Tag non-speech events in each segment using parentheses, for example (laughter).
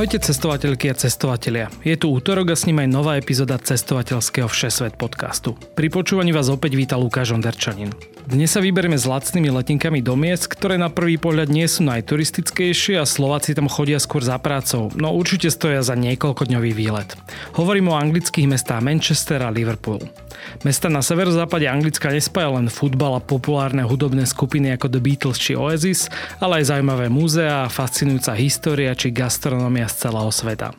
Ahojte cestovateľky a cestovatelia. Je tu útorok a s ním aj nová epizóda cestovateľského Všesvet podcastu. Pri počúvaní vás opäť víta Lukáš Onderčanin. Dnes sa vyberieme s lacnými letinkami do miest, ktoré na prvý pohľad nie sú najturistickejšie a Slováci tam chodia skôr za prácou, no určite stoja za niekoľkodňový výlet. Hovorím o anglických mestách Manchester a Liverpool. Mesta na severozápade Anglicka nespája len futbal a populárne hudobné skupiny ako The Beatles či Oasis, ale aj zaujímavé múzea, fascinujúca história či gastronomia z celého sveta.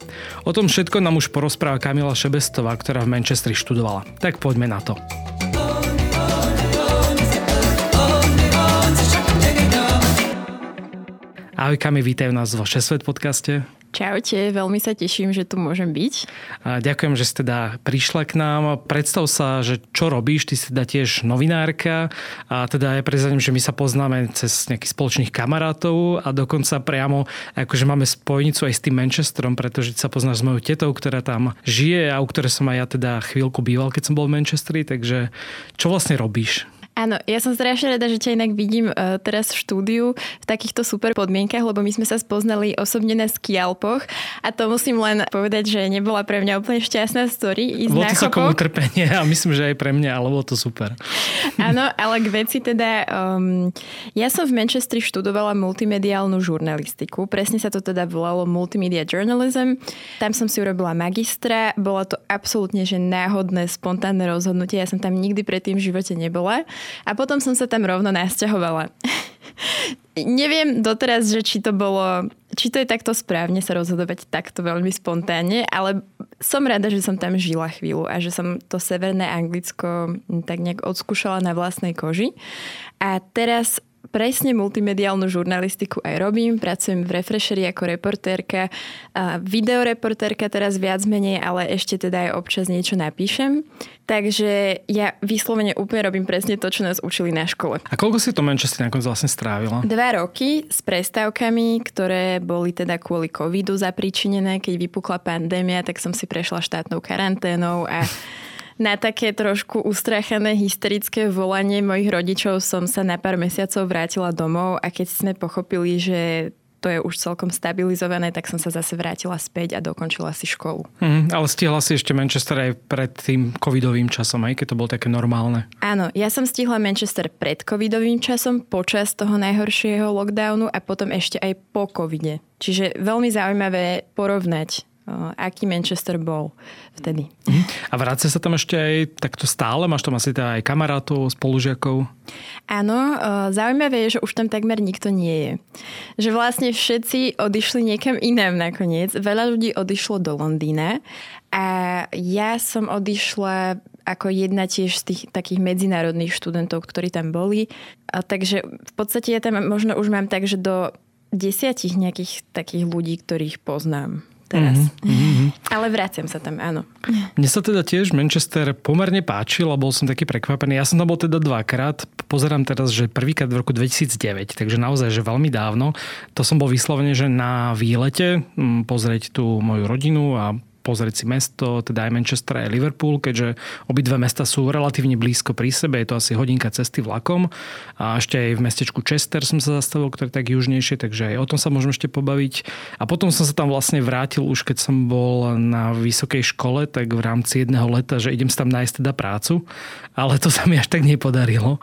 O tom všetko nám už porozpráva Kamila Šebestová, ktorá v Manchestri študovala. Tak poďme na to. Ahoj Kami, vítajú nás vo Šesvet podcaste. Čaute, veľmi sa teším, že tu môžem byť. A ďakujem, že ste teda prišla k nám. Predstav sa, že čo robíš, ty si teda tiež novinárka a teda ja prezadím, že my sa poznáme cez nejakých spoločných kamarátov a dokonca priamo akože máme spojnicu aj s tým Manchesterom, pretože sa poznáš s mojou tetou, ktorá tam žije a u ktorej som aj ja teda chvíľku býval, keď som bol v Manchesteri, takže čo vlastne robíš? Áno, ja som strašne rada, že ťa inak vidím uh, teraz v štúdiu v takýchto super podmienkach, lebo my sme sa spoznali osobne na skialpoch a to musím len povedať, že nebola pre mňa úplne šťastná story ísť bolo to celkom utrpenie a myslím, že aj pre mňa, ale bolo to super. Áno, ale k veci teda, um, ja som v Manchestri študovala multimediálnu žurnalistiku, presne sa to teda volalo Multimedia Journalism. Tam som si urobila magistra, bolo to absolútne že náhodné, spontánne rozhodnutie, ja som tam nikdy predtým v živote nebola. A potom som sa tam rovno nasťahovala. (laughs) Neviem doteraz, že či to bolo, či to je takto správne sa rozhodovať takto veľmi spontánne, ale som rada, že som tam žila chvíľu a že som to severné Anglicko tak nejak odskúšala na vlastnej koži. A teraz presne multimediálnu žurnalistiku aj robím. Pracujem v Refresheri ako reportérka, videoreportérka teraz viac menej, ale ešte teda aj občas niečo napíšem. Takže ja vyslovene úplne robím presne to, čo nás učili na škole. A koľko si to Manchester nakoniec vlastne strávila? Dva roky s prestávkami, ktoré boli teda kvôli covidu zapričinené. Keď vypukla pandémia, tak som si prešla štátnou karanténou a (laughs) na také trošku ustrachané hysterické volanie mojich rodičov som sa na pár mesiacov vrátila domov a keď sme pochopili, že to je už celkom stabilizované, tak som sa zase vrátila späť a dokončila si školu. Mm, ale stihla si ešte Manchester aj pred tým covidovým časom, aj keď to bolo také normálne. Áno, ja som stihla Manchester pred covidovým časom, počas toho najhoršieho lockdownu a potom ešte aj po covide. Čiže veľmi zaujímavé porovnať aký Manchester bol vtedy. A vrácia sa tam ešte aj takto stále? Máš tam asi teda aj kamarátov, spolužiakov? Áno, zaujímavé je, že už tam takmer nikto nie je. Že vlastne všetci odišli niekam inám nakoniec. Veľa ľudí odišlo do Londýna a ja som odišla ako jedna tiež z tých takých medzinárodných študentov, ktorí tam boli. A takže v podstate ja tam možno už mám tak, že do desiatich nejakých takých ľudí, ktorých poznám teraz. Mm-hmm. Ale vraciam sa tam, áno. Mne sa teda tiež Manchester pomerne páčil a bol som taký prekvapený. Ja som tam bol teda dvakrát. Pozerám teraz, že prvýkrát v roku 2009, takže naozaj, že veľmi dávno. To som bol vyslovene, že na výlete pozrieť tú moju rodinu a pozrieť si mesto, teda aj Manchester aj Liverpool, keďže obidve mesta sú relatívne blízko pri sebe, je to asi hodinka cesty vlakom. A ešte aj v mestečku Chester som sa zastavil, ktoré je tak južnejšie, takže aj o tom sa môžeme ešte pobaviť. A potom som sa tam vlastne vrátil už keď som bol na vysokej škole, tak v rámci jedného leta, že idem sa tam nájsť teda prácu, ale to sa mi až tak nepodarilo.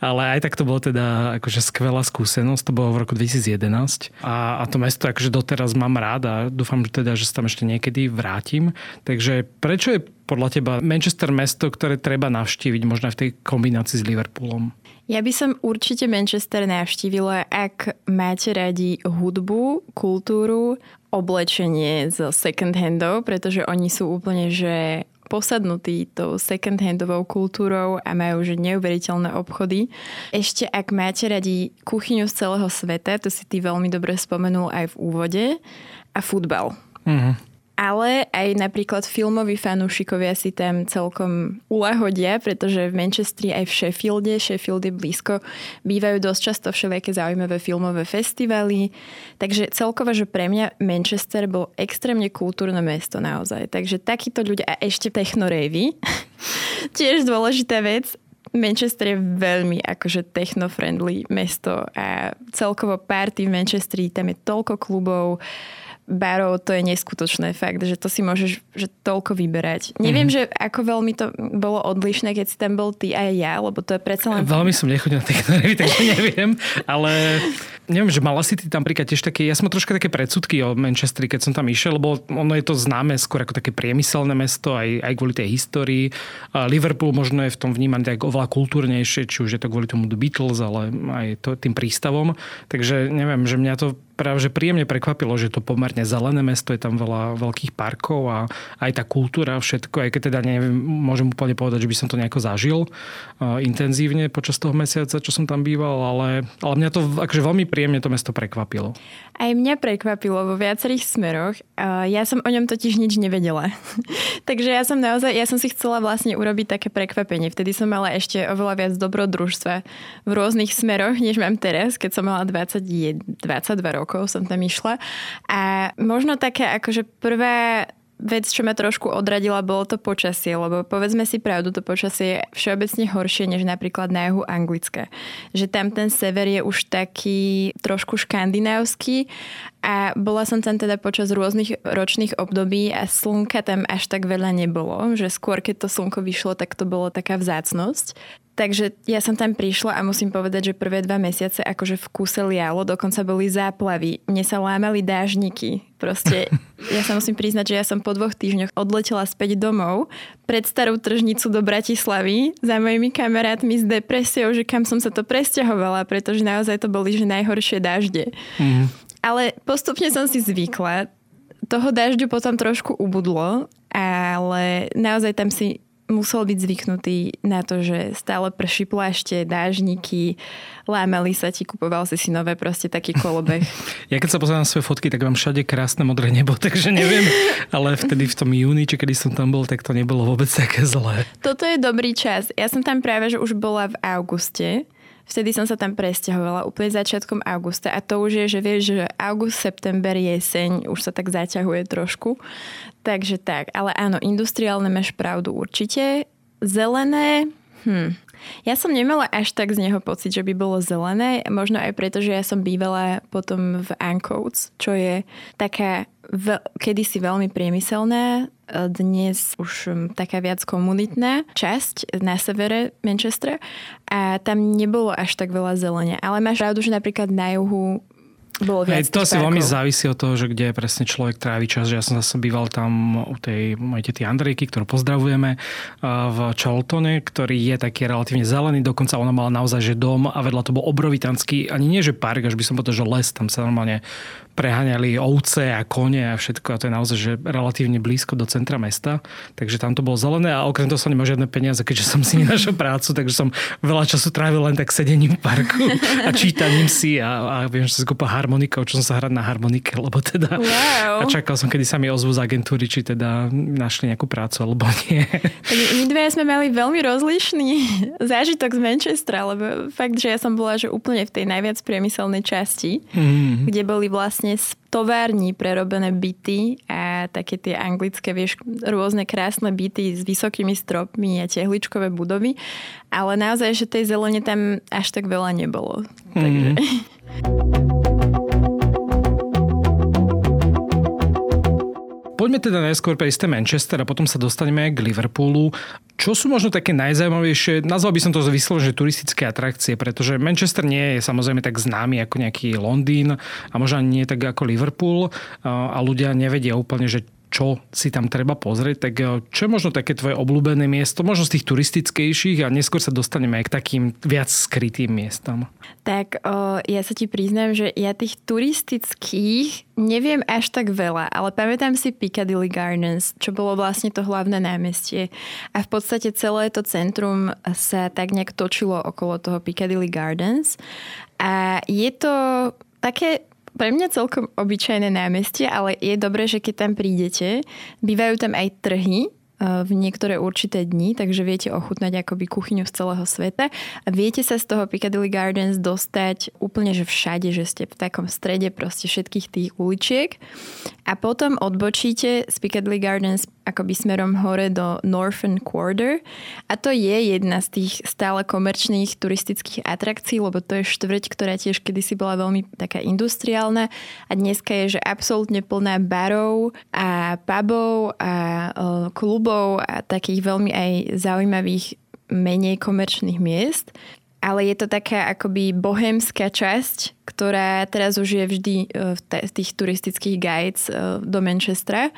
Ale aj tak to bolo teda akože skvelá skúsenosť, to bolo v roku 2011 a, a to mesto akože doteraz mám rád a dúfam, že teda, že sa tam ešte niekedy vrátim vrátim. Takže prečo je podľa teba Manchester mesto, ktoré treba navštíviť možno v tej kombinácii s Liverpoolom? Ja by som určite Manchester navštívila, ak máte radi hudbu, kultúru, oblečenie z second handov, pretože oni sú úplne, že posadnutí tou second handovou kultúrou a majú že neuveriteľné obchody. Ešte ak máte radi kuchyňu z celého sveta, to si ty veľmi dobre spomenul aj v úvode, a futbal. Mm-hmm. Ale aj napríklad filmoví fanúšikovia si tam celkom ulahodia, pretože v Manchestri aj v Sheffielde, Sheffield je blízko, bývajú dosť často všelijaké zaujímavé filmové festivaly. Takže celkovo, že pre mňa Manchester bol extrémne kultúrne mesto naozaj. Takže takíto ľudia a ešte technorejvy, (laughs) tiež dôležitá vec, Manchester je veľmi akože techno-friendly mesto a celkovo party v Manchestri, tam je toľko klubov, barov, to je neskutočné fakt, že to si môžeš že toľko vyberať. Neviem, mm-hmm. že ako veľmi to bolo odlišné, keď si tam bol ty aj ja, lebo to je predsa len... Veľmi som nechodil na tie (laughs) takže neviem, ale neviem, že mala si ty tam príklad tiež také, ja som troška také predsudky o Manchesteri, keď som tam išiel, lebo ono je to známe skôr ako také priemyselné mesto, aj, aj kvôli tej histórii. Liverpool možno je v tom vnímaný tak oveľa kultúrnejšie, či už je to kvôli tomu The Beatles, ale aj to, tým prístavom. Takže neviem, že mňa to práve príjemne prekvapilo, že to pomerne zelené mesto, je tam veľa veľkých parkov a aj tá kultúra, všetko, aj keď teda neviem, môžem úplne povedať, že by som to nejako zažil uh, intenzívne počas toho mesiaca, čo som tam býval, ale, ale mňa to akože veľmi príjemne to mesto prekvapilo. Aj mňa prekvapilo vo viacerých smeroch. Uh, ja som o ňom totiž nič nevedela. (laughs) Takže ja som naozaj, ja som si chcela vlastne urobiť také prekvapenie. Vtedy som mala ešte oveľa viac dobrodružstva v rôznych smeroch, než mám teraz, keď som mala 20, 22 rokov rokov som tam išla. A možno také akože prvé vec, čo ma trošku odradila, bolo to počasie, lebo povedzme si pravdu, to počasie je všeobecne horšie než napríklad na juhu Anglická. Že tam ten sever je už taký trošku škandinávsky a bola som tam teda počas rôznych ročných období a slnka tam až tak veľa nebolo, že skôr keď to slnko vyšlo, tak to bolo taká vzácnosť. Takže ja som tam prišla a musím povedať, že prvé dva mesiace akože v kúse lialo, dokonca boli záplavy. Mne sa lámali dážniky. Proste (laughs) ja sa musím priznať, že ja som po dvoch týždňoch odletela späť domov pred starú tržnicu do Bratislavy za mojimi kamarátmi s depresiou, že kam som sa to presťahovala, pretože naozaj to boli že najhoršie dažde. Mm. Ale postupne som si zvykla. Toho dažďu potom trošku ubudlo, ale naozaj tam si musel byť zvyknutý na to, že stále prší plášte, dážniky, lámali sa ti, kupoval si si nové, proste taký kolobeh. (laughs) Ja keď sa pozerám na svoje fotky, tak mám všade krásne modré nebo, (laughs) takže neviem, ale vtedy v tom júni, či kedy som tam bol, tak to nebolo vôbec také zlé. Toto je dobrý čas. Ja som tam práve, že už bola v auguste, Vtedy som sa tam presťahovala úplne začiatkom augusta a to už je, že vieš, že august, september, jeseň už sa tak zaťahuje trošku. Takže tak, ale áno, industriálne máš pravdu určite. Zelené, hm, ja som nemala až tak z neho pocit, že by bolo zelené, možno aj preto, že ja som bývala potom v Ancoats, čo je taká v, kedysi veľmi priemyselná, dnes už taká viac komunitná časť na severe Manchestra a tam nebolo až tak veľa zelenia. Ale máš pravdu, že napríklad na juhu bolo viac Hej, to asi veľmi závisí od toho, že kde presne človek trávi čas. Že ja som zase býval tam u tej mojej tety Andrejky, ktorú pozdravujeme v Charltone, ktorý je taký relatívne zelený. Dokonca ona mala naozaj že dom a vedľa to bol obrovitanský, ani nie že park, až by som povedal, že les. Tam sa normálne preháňali ovce a kone a všetko a to je naozaj že relatívne blízko do centra mesta. Takže tam to bolo zelené a okrem toho som nemal žiadne peniaze, keďže som si nenašiel prácu, takže som veľa času trávil len tak sedením v parku a čítaním si a, a viem, že sa skúpa harmonikov, čo som sa hrať na harmonike, lebo teda wow. a čakal som, kedy sa mi ozvu z agentúry, či teda našli nejakú prácu alebo nie. Tak my dve sme mali veľmi rozlišný zážitok z Manchestra, lebo fakt, že ja som bola že úplne v tej najviac priemyselnej časti, mm-hmm. kde boli vlastne vlastne z tovární prerobené byty a také tie anglické, vieš, rôzne krásne byty s vysokými stropmi a tehličkové budovy, ale naozaj, že tej zelene tam až tak veľa nebolo. Mm. Takže... (laughs) Poďme teda najskôr prejsť Manchester a potom sa dostaneme k Liverpoolu. Čo sú možno také najzaujímavejšie, nazval by som to vyslovene, turistické atrakcie, pretože Manchester nie je samozrejme tak známy ako nejaký Londýn a možno nie tak ako Liverpool a ľudia nevedia úplne, že čo si tam treba pozrieť, tak eh, čo je možno také tvoje obľúbené miesto, možno z tých turistickejších a neskôr sa dostaneme aj k takým viac skrytým miestam. Tak o, ja sa ti priznám, že ja tých turistických neviem až tak veľa, ale pamätám si Piccadilly Gardens, čo bolo vlastne to hlavné námestie a v podstate celé to centrum sa tak nejak točilo okolo toho Piccadilly Gardens a je to také pre mňa celkom obyčajné námestie, ale je dobré, že keď tam prídete, bývajú tam aj trhy, v niektoré určité dni, takže viete ochutnať akoby kuchyňu z celého sveta a viete sa z toho Piccadilly Gardens dostať úplne, že všade, že ste v takom strede proste všetkých tých uličiek. A potom odbočíte z Piccadilly Gardens akoby smerom hore do Northern Quarter. A to je jedna z tých stále komerčných turistických atrakcií, lebo to je štvrť, ktorá tiež kedysi bola veľmi taká industriálna. A dneska je, že absolútne plná barov a pubov a klubov a takých veľmi aj zaujímavých menej komerčných miest. Ale je to taká akoby bohemská časť, ktorá teraz už je vždy e, v tých turistických guides e, do Manchestra.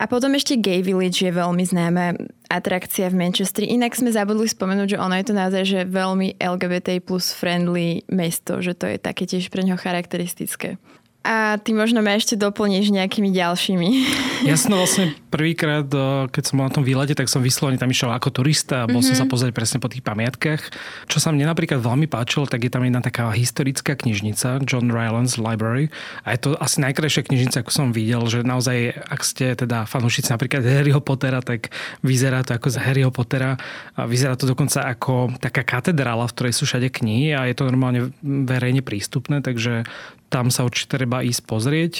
A potom ešte Gay Village je veľmi známa atrakcia v Manchestri. Inak sme zabudli spomenúť, že ono je to naozaj že veľmi LGBT plus friendly mesto, že to je také tiež pre ňo charakteristické. A ty možno ma ešte doplníš nejakými ďalšími. (laughs) Ja som vlastne prvýkrát, eh, keď som bol na tom výlete, tak som vyslovene tam išiel ako turista a bol mm-hmm. som sa mhm. pozrieť presne po tých pamiatkách. Čo sa mne napríklad veľmi páčilo, tak je tam jedna taká historická knižnica, John Rylands Library. A je to asi najkrajšia knižnica, ako som videl, že naozaj, ak ste teda fanúšici napríklad Harryho Pottera, tak vyzerá to ako z Harryho Pottera. A vyzerá to dokonca ako taká katedrála, v ktorej sú všade knihy a je to normálne verejne prístupné, takže tam sa určite treba ísť pozrieť.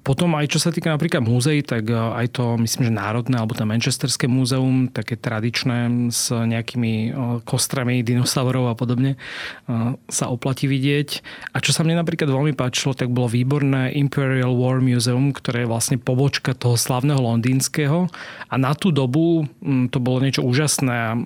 Potom aj čo sa týka napríklad múzeí, tak e, aj to myslím, že národné alebo to Manchesterské múzeum, také tradičné s nejakými e, kostrami dinosaurov a podobne, e, sa oplatí vidieť. A čo sa mne napríklad veľmi páčilo, tak bolo výborné Imperial War Museum, ktoré je vlastne pobočka toho slavného londýnskeho. A na tú dobu to bolo niečo úžasné.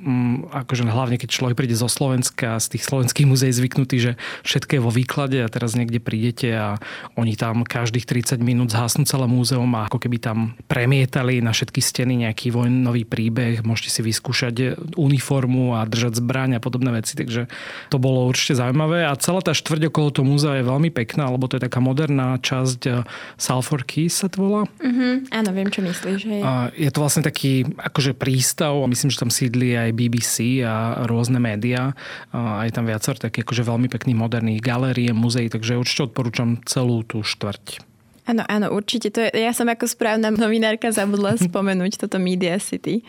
Akože hlavne keď človek príde zo Slovenska, z tých slovenských múzeí zvyknutý, že všetko je vo výklade a teraz niekde prídete a oni tam každých 30 minút zhasnú celé múzeum a ako keby tam premietali na všetky steny nejaký vojnový príbeh. Môžete si vyskúšať uniformu a držať zbraň a podobné veci, takže to bolo určite zaujímavé a celá tá štvrť okolo toho múzea je veľmi pekná, lebo to je taká moderná časť eh, Salford Keys sa to volá. Mm-hmm, áno, viem, čo myslíš. Hej. A je to vlastne taký akože prístav, myslím, že tam sídli aj BBC a rôzne médiá. A je tam viacero takých akože veľmi pekných moderných galérie, muzeí, takže určite odporúčam odporúčam celú tú štvrť. Áno, áno, určite. To je, ja som ako správna novinárka zabudla (laughs) spomenúť toto Media City,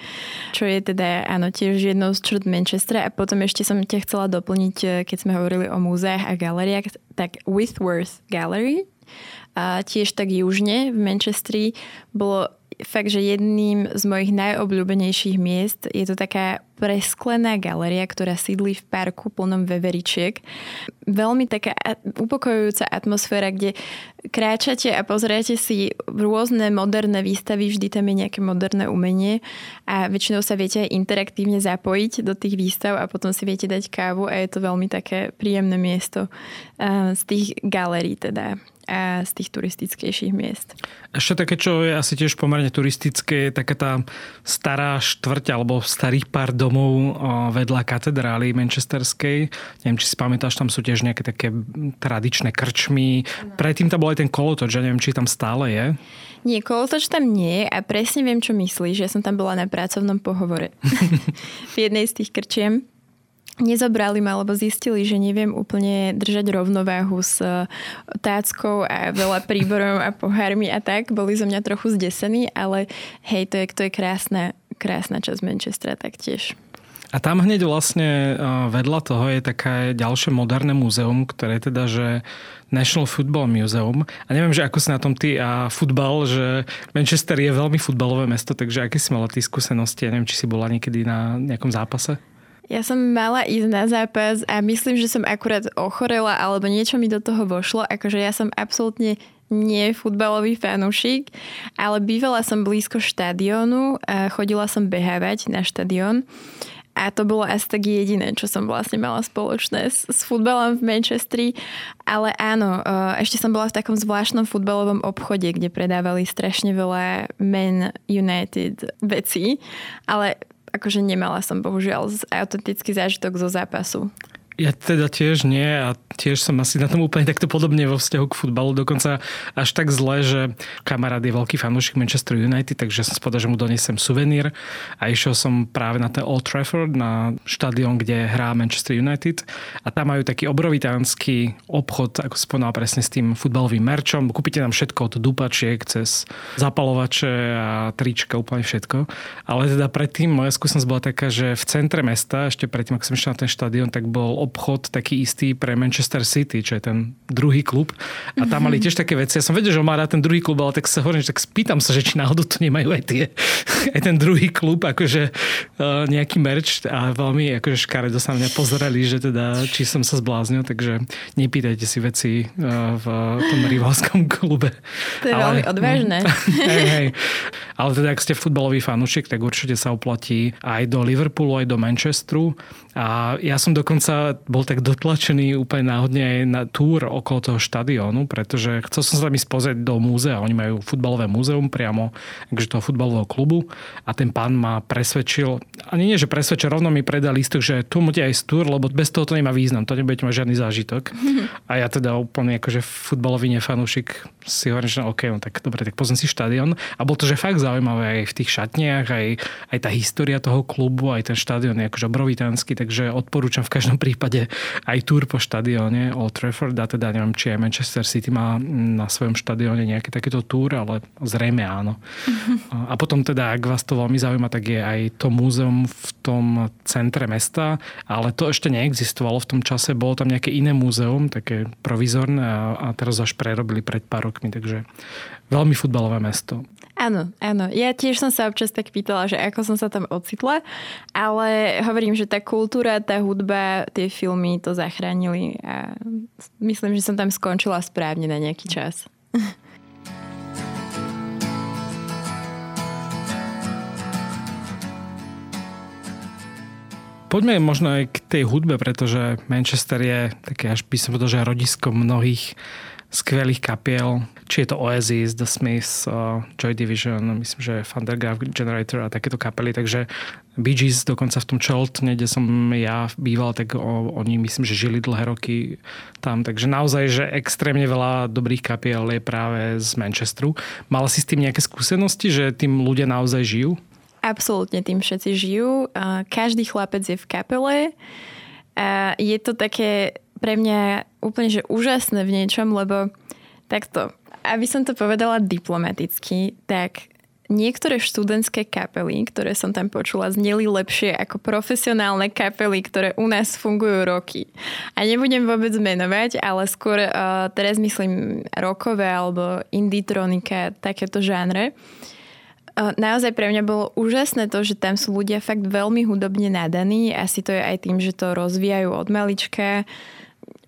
čo je teda, áno, tiež jednou z črt Manchestra. A potom ešte som ťa chcela doplniť, eh, keď sme hovorili o múzeách a galeriách, tak Whitworth Gallery, a tiež tak južne v Manchestri, bolo fakt, že jedným z mojich najobľúbenejších miest je to taká presklená galeria, ktorá sídli v parku plnom veveričiek. Veľmi taká upokojujúca atmosféra, kde kráčate a pozriete si rôzne moderné výstavy, vždy tam je nejaké moderné umenie a väčšinou sa viete aj interaktívne zapojiť do tých výstav a potom si viete dať kávu a je to veľmi také príjemné miesto z tých galérií teda a z tých turistickejších miest. Ešte také, čo je asi tiež pomerne turistické, je taká tá stará štvrť alebo starých pár domov vedľa katedrály manchesterskej. Neviem, či si pamätáš, tam sú tiež nejaké také tradičné krčmy. Predtým tam bol aj ten kolotoč, ja neviem, či tam stále je. Nie, kolotoč tam nie je a presne viem, čo myslíš. Ja som tam bola na pracovnom pohovore (laughs) v jednej z tých krčiem nezobrali ma, lebo zistili, že neviem úplne držať rovnováhu s e, táckou a veľa príborov a pohármi a tak. Boli zo mňa trochu zdesení, ale hej, to je, to je krásna, krásna časť Manchestra taktiež. A tam hneď vlastne e, vedľa toho je také ďalšie moderné múzeum, ktoré teda, že National Football Museum. A neviem, že ako si na tom ty a futbal, že Manchester je veľmi futbalové mesto, takže aké si mala ty skúsenosti? Ja neviem, či si bola niekedy na nejakom zápase? Ja som mala ísť na zápas a myslím, že som akurát ochorela alebo niečo mi do toho vošlo. Akože ja som absolútne nie futbalový fanúšik, ale bývala som blízko štadiónu a chodila som behávať na štadión. A to bolo asi tak jediné, čo som vlastne mala spoločné s, s futbalom v Manchestri. Ale áno, e, ešte som bola v takom zvláštnom futbalovom obchode, kde predávali strašne veľa Men United vecí. Ale akože nemala som bohužiaľ autentický zážitok zo zápasu. Ja teda tiež nie a tiež som asi na tom úplne takto podobne vo vzťahu k futbalu. Dokonca až tak zle, že kamarát je veľký fanúšik Manchester United, takže som spodal, že mu donesem suvenír a išiel som práve na ten Old Trafford, na štadión, kde hrá Manchester United a tam majú taký obrovitánsky obchod, ako spomínal presne s tým futbalovým merčom. Kúpite tam všetko od dupačiek cez zapalovače a trička, úplne všetko. Ale teda predtým moja skúsenosť bola taká, že v centre mesta, ešte predtým, ako som išiel na ten štadión, tak bol obchod taký istý pre Manchester City, čo je ten druhý klub. A tam mali tiež také veci. Ja som vedel, že on má rád ten druhý klub, ale tak sa hovorím, že tak spýtam sa, že či náhodou tu nemajú aj tie, (laughs) aj ten druhý klub, akože uh, nejaký merch a veľmi akože škaredo sa mňa pozerali, že teda či som sa zbláznil, takže nepýtajte si veci uh, v tom rivalskom (laughs) klube. To je ale, veľmi odvážne. (laughs) hej, hej. Ale teda, ak ste futbalový fanúšik, tak určite sa oplatí aj do Liverpoolu, aj do Manchesteru. A ja som dokonca bol tak dotlačený úplne náhodne aj na túr okolo toho štadiónu, pretože chcel som sa tam ísť pozrieť do múzea. Oni majú futbalové múzeum priamo, takže toho futbalového klubu a ten pán ma presvedčil, ani nie, že presvedčil, rovno mi predal listok, že tu môžete aj túr, lebo bez toho to nemá význam, to nebudete mať žiadny zážitok. (laughs) A ja teda úplne akože futbalový nefanúšik si hovorím, že OK, no tak dobre, tak pozriem si štadión. A bolo to, že fakt zaujímavé aj v tých šatniach, aj, aj tá história toho klubu, aj ten štadión je akože obrovitánsky, takže odporúčam v každom prípade aj túr po štadióne Old Trafford a teda neviem, či aj Manchester City má na svojom štadióne nejaký takýto túr, ale zrejme áno. A potom teda, ak vás to veľmi zaujíma, tak je aj to múzeum v tom centre mesta, ale to ešte neexistovalo v tom čase, bolo tam nejaké iné múzeum, také provizorné a, a teraz až prerobili pred pár rokmi, takže veľmi futbalové mesto. Áno, áno. Ja tiež som sa občas tak pýtala, že ako som sa tam ocitla, ale hovorím, že tá kultúra, tá hudba, tie filmy to zachránili a myslím, že som tam skončila správne na nejaký čas. (laughs) Poďme možno aj k tej hudbe, pretože Manchester je také, až by som že rodisko mnohých skvelých kapiel, či je to Oasis, The Smiths, uh, Joy Division, myslím, že Thundergraph Generator a takéto kapely, takže Bee Gees dokonca v tom Choltne, kde som ja býval, tak o, oni myslím, že žili dlhé roky tam, takže naozaj, že extrémne veľa dobrých kapiel je práve z Manchesteru. Mala si s tým nejaké skúsenosti, že tým ľudia naozaj žijú? Absolútne tým všetci žijú. Každý chlapec je v kapele. Je to také pre mňa úplne že úžasné v niečom, lebo takto, aby som to povedala diplomaticky, tak niektoré študentské kapely, ktoré som tam počula, zneli lepšie ako profesionálne kapely, ktoré u nás fungujú roky. A nebudem vôbec menovať, ale skôr uh, teraz myslím rokové alebo inditronika, takéto žánre. Uh, naozaj pre mňa bolo úžasné to, že tam sú ľudia fakt veľmi hudobne nadaní. Asi to je aj tým, že to rozvíjajú od malička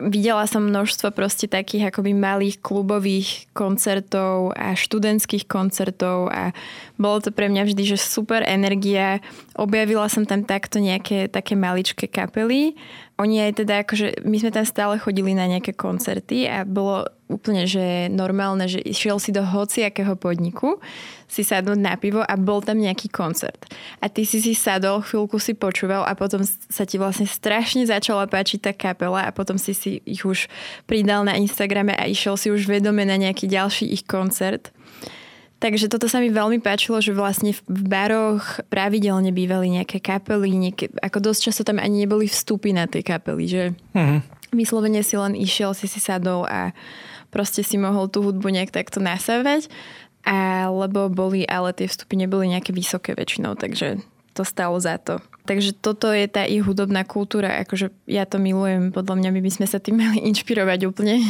videla som množstvo proste takých akoby malých klubových koncertov a študentských koncertov a bolo to pre mňa vždy, že super energia. Objavila som tam takto nejaké také maličké kapely. Oni aj teda akože, my sme tam stále chodili na nejaké koncerty a bolo úplne, že normálne, že išiel si do hociakého podniku, si sadnúť na pivo a bol tam nejaký koncert. A ty si si sadol, chvíľku si počúval a potom sa ti vlastne strašne začala páčiť tá kapela a potom si si ich už pridal na Instagrame a išiel si už vedome na nejaký ďalší ich koncert. Takže toto sa mi veľmi páčilo, že vlastne v baroch pravidelne bývali nejaké kapely, nejaké, ako dosť často tam ani neboli vstupy na tie kapely, že mm-hmm. vyslovene si len išiel, si si sadol a proste si mohol tú hudbu nejak takto nasávať, alebo boli, ale tie vstupy neboli nejaké vysoké väčšinou, takže to stalo za to. Takže toto je tá ich hudobná kultúra, akože ja to milujem, podľa mňa my by sme sa tým (laughs) mali inšpirovať úplne.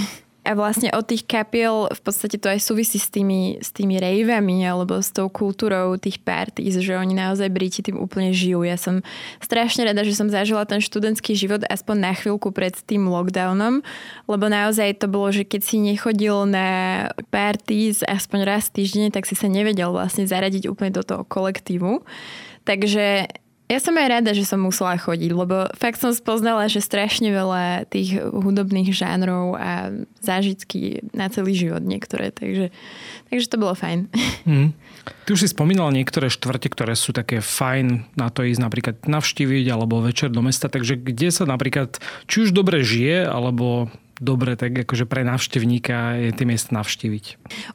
A vlastne od tých kapiel v podstate to aj súvisí s tými, s tými rejvami alebo s tou kultúrou tých parties, že oni naozaj Briti tým úplne žijú. Ja som strašne rada, že som zažila ten študentský život aspoň na chvíľku pred tým lockdownom, lebo naozaj to bolo, že keď si nechodil na parties aspoň raz týždenne, tak si sa nevedel vlastne zaradiť úplne do toho kolektívu. Takže Ja som aj rada, že som musela chodiť, lebo fakt som spoznala, že strašne veľa tých hudobných žánrov a zážitky na celý život niektoré, takže, takže to bolo fajn. (laughs) Mm. Ty už si spomínala niektoré štvrte, ktoré sú také fajn na to ísť napríklad navštíviť alebo večer do mesta, takže kde sa napríklad či už dobre žije, alebo dobre tak akože pre návštevníka je tie miesta navštíviť?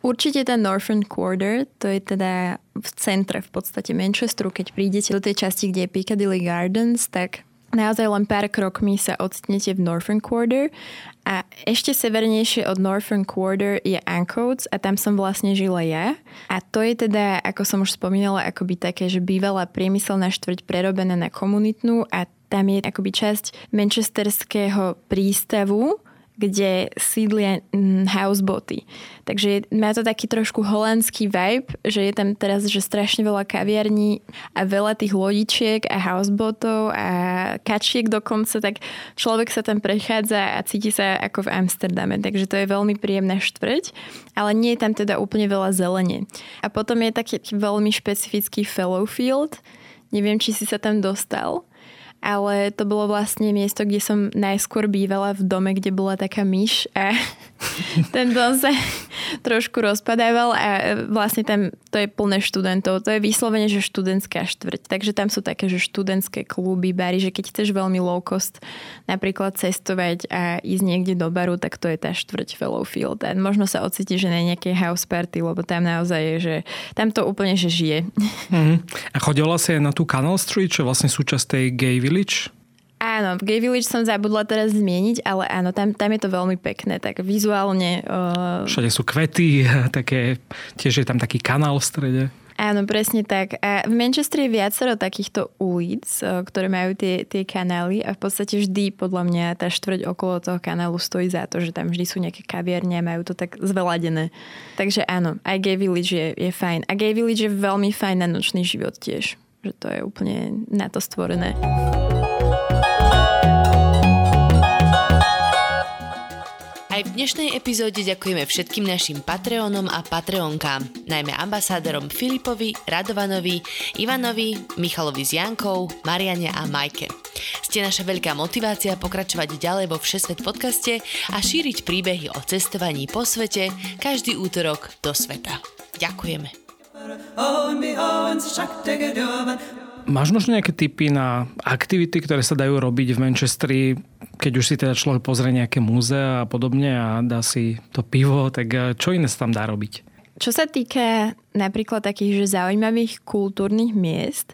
Určite ten Northern Quarter, to je teda v centre v podstate Manchesteru, keď prídete do tej časti, kde je Piccadilly Gardens, tak naozaj len pár krokmi sa odstnete v Northern Quarter a ešte severnejšie od Northern Quarter je Ancoats a tam som vlastne žila ja. A to je teda, ako som už spomínala, akoby také, že bývala priemyselná štvrť prerobená na komunitnú a tam je akoby časť manchesterského prístavu, kde sídlia mm, houseboty. Takže má to taký trošku holandský vibe, že je tam teraz že strašne veľa kaviarní a veľa tých lodičiek a housebotov a kačiek dokonca, tak človek sa tam prechádza a cíti sa ako v Amsterdame. Takže to je veľmi príjemná štvrť, ale nie je tam teda úplne veľa zelene. A potom je taký veľmi špecifický Fellowfield, neviem, či si sa tam dostal ale to bolo vlastne miesto, kde som najskôr bývala v dome, kde bola taká myš a (laughs) ten dom sa trošku rozpadával a vlastne tam to je plné študentov. To je vyslovene, že študentská štvrť. Takže tam sú také, že študentské kluby, bary, že keď chceš veľmi low cost napríklad cestovať a ísť niekde do baru, tak to je tá štvrť Fellowfield. A možno sa ocítiš, že na nejakej house party, lebo tam naozaj je, že tam to úplne, že žije. Mm. A chodila si aj na tú Canal Street, čo je vlastne súčasť tej Gay Village? Áno, v Gay Village som zabudla teraz zmieniť, ale áno, tam, tam je to veľmi pekné, tak vizuálne... Uh... Všade sú kvety, (laughs) také, tiež je tam taký kanál v strede. Áno, presne tak. A v Manchesteri je viacero takýchto ulic, uh, ktoré majú tie, tie kanály a v podstate vždy podľa mňa tá štvrť okolo toho kanálu stojí za to, že tam vždy sú nejaké kaviarne a majú to tak zveladené. Takže áno, aj Gay Village je, je fajn. A Gay Village je veľmi fajn na nočný život tiež. Že to je úplne na to stvorené. Aj v dnešnej epizóde ďakujeme všetkým našim Patreonom a Patreonkám, najmä ambasádorom Filipovi, Radovanovi, Ivanovi, Michalovi z Jankou, Mariane a Majke. Ste naša veľká motivácia pokračovať ďalej vo Všesvet podcaste a šíriť príbehy o cestovaní po svete každý útorok do sveta. Ďakujeme. Máš možno nejaké typy na aktivity, ktoré sa dajú robiť v Manchesteri, keď už si teda človek pozrie nejaké múzea a podobne a dá si to pivo, tak eh, čo iné sa tam dá robiť? Čo sa týka napríklad takých že zaujímavých kultúrnych miest,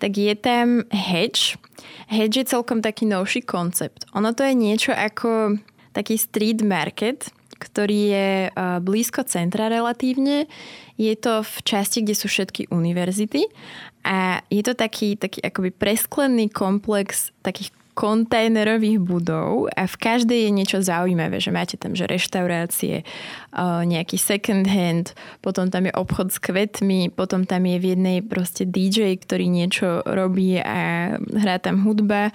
tak je tam Hedge. Hedge je celkom taký novší koncept. Ono to je niečo ako taký street market, ktorý je eh, blízko centra relatívne. Je to v časti, kde sú všetky univerzity a je to taký, taký akoby presklený komplex takých kontajnerových budov a v každej je niečo zaujímavé, že máte tam že reštaurácie, nejaký second hand, potom tam je obchod s kvetmi, potom tam je v jednej proste DJ, ktorý niečo robí a hrá tam hudba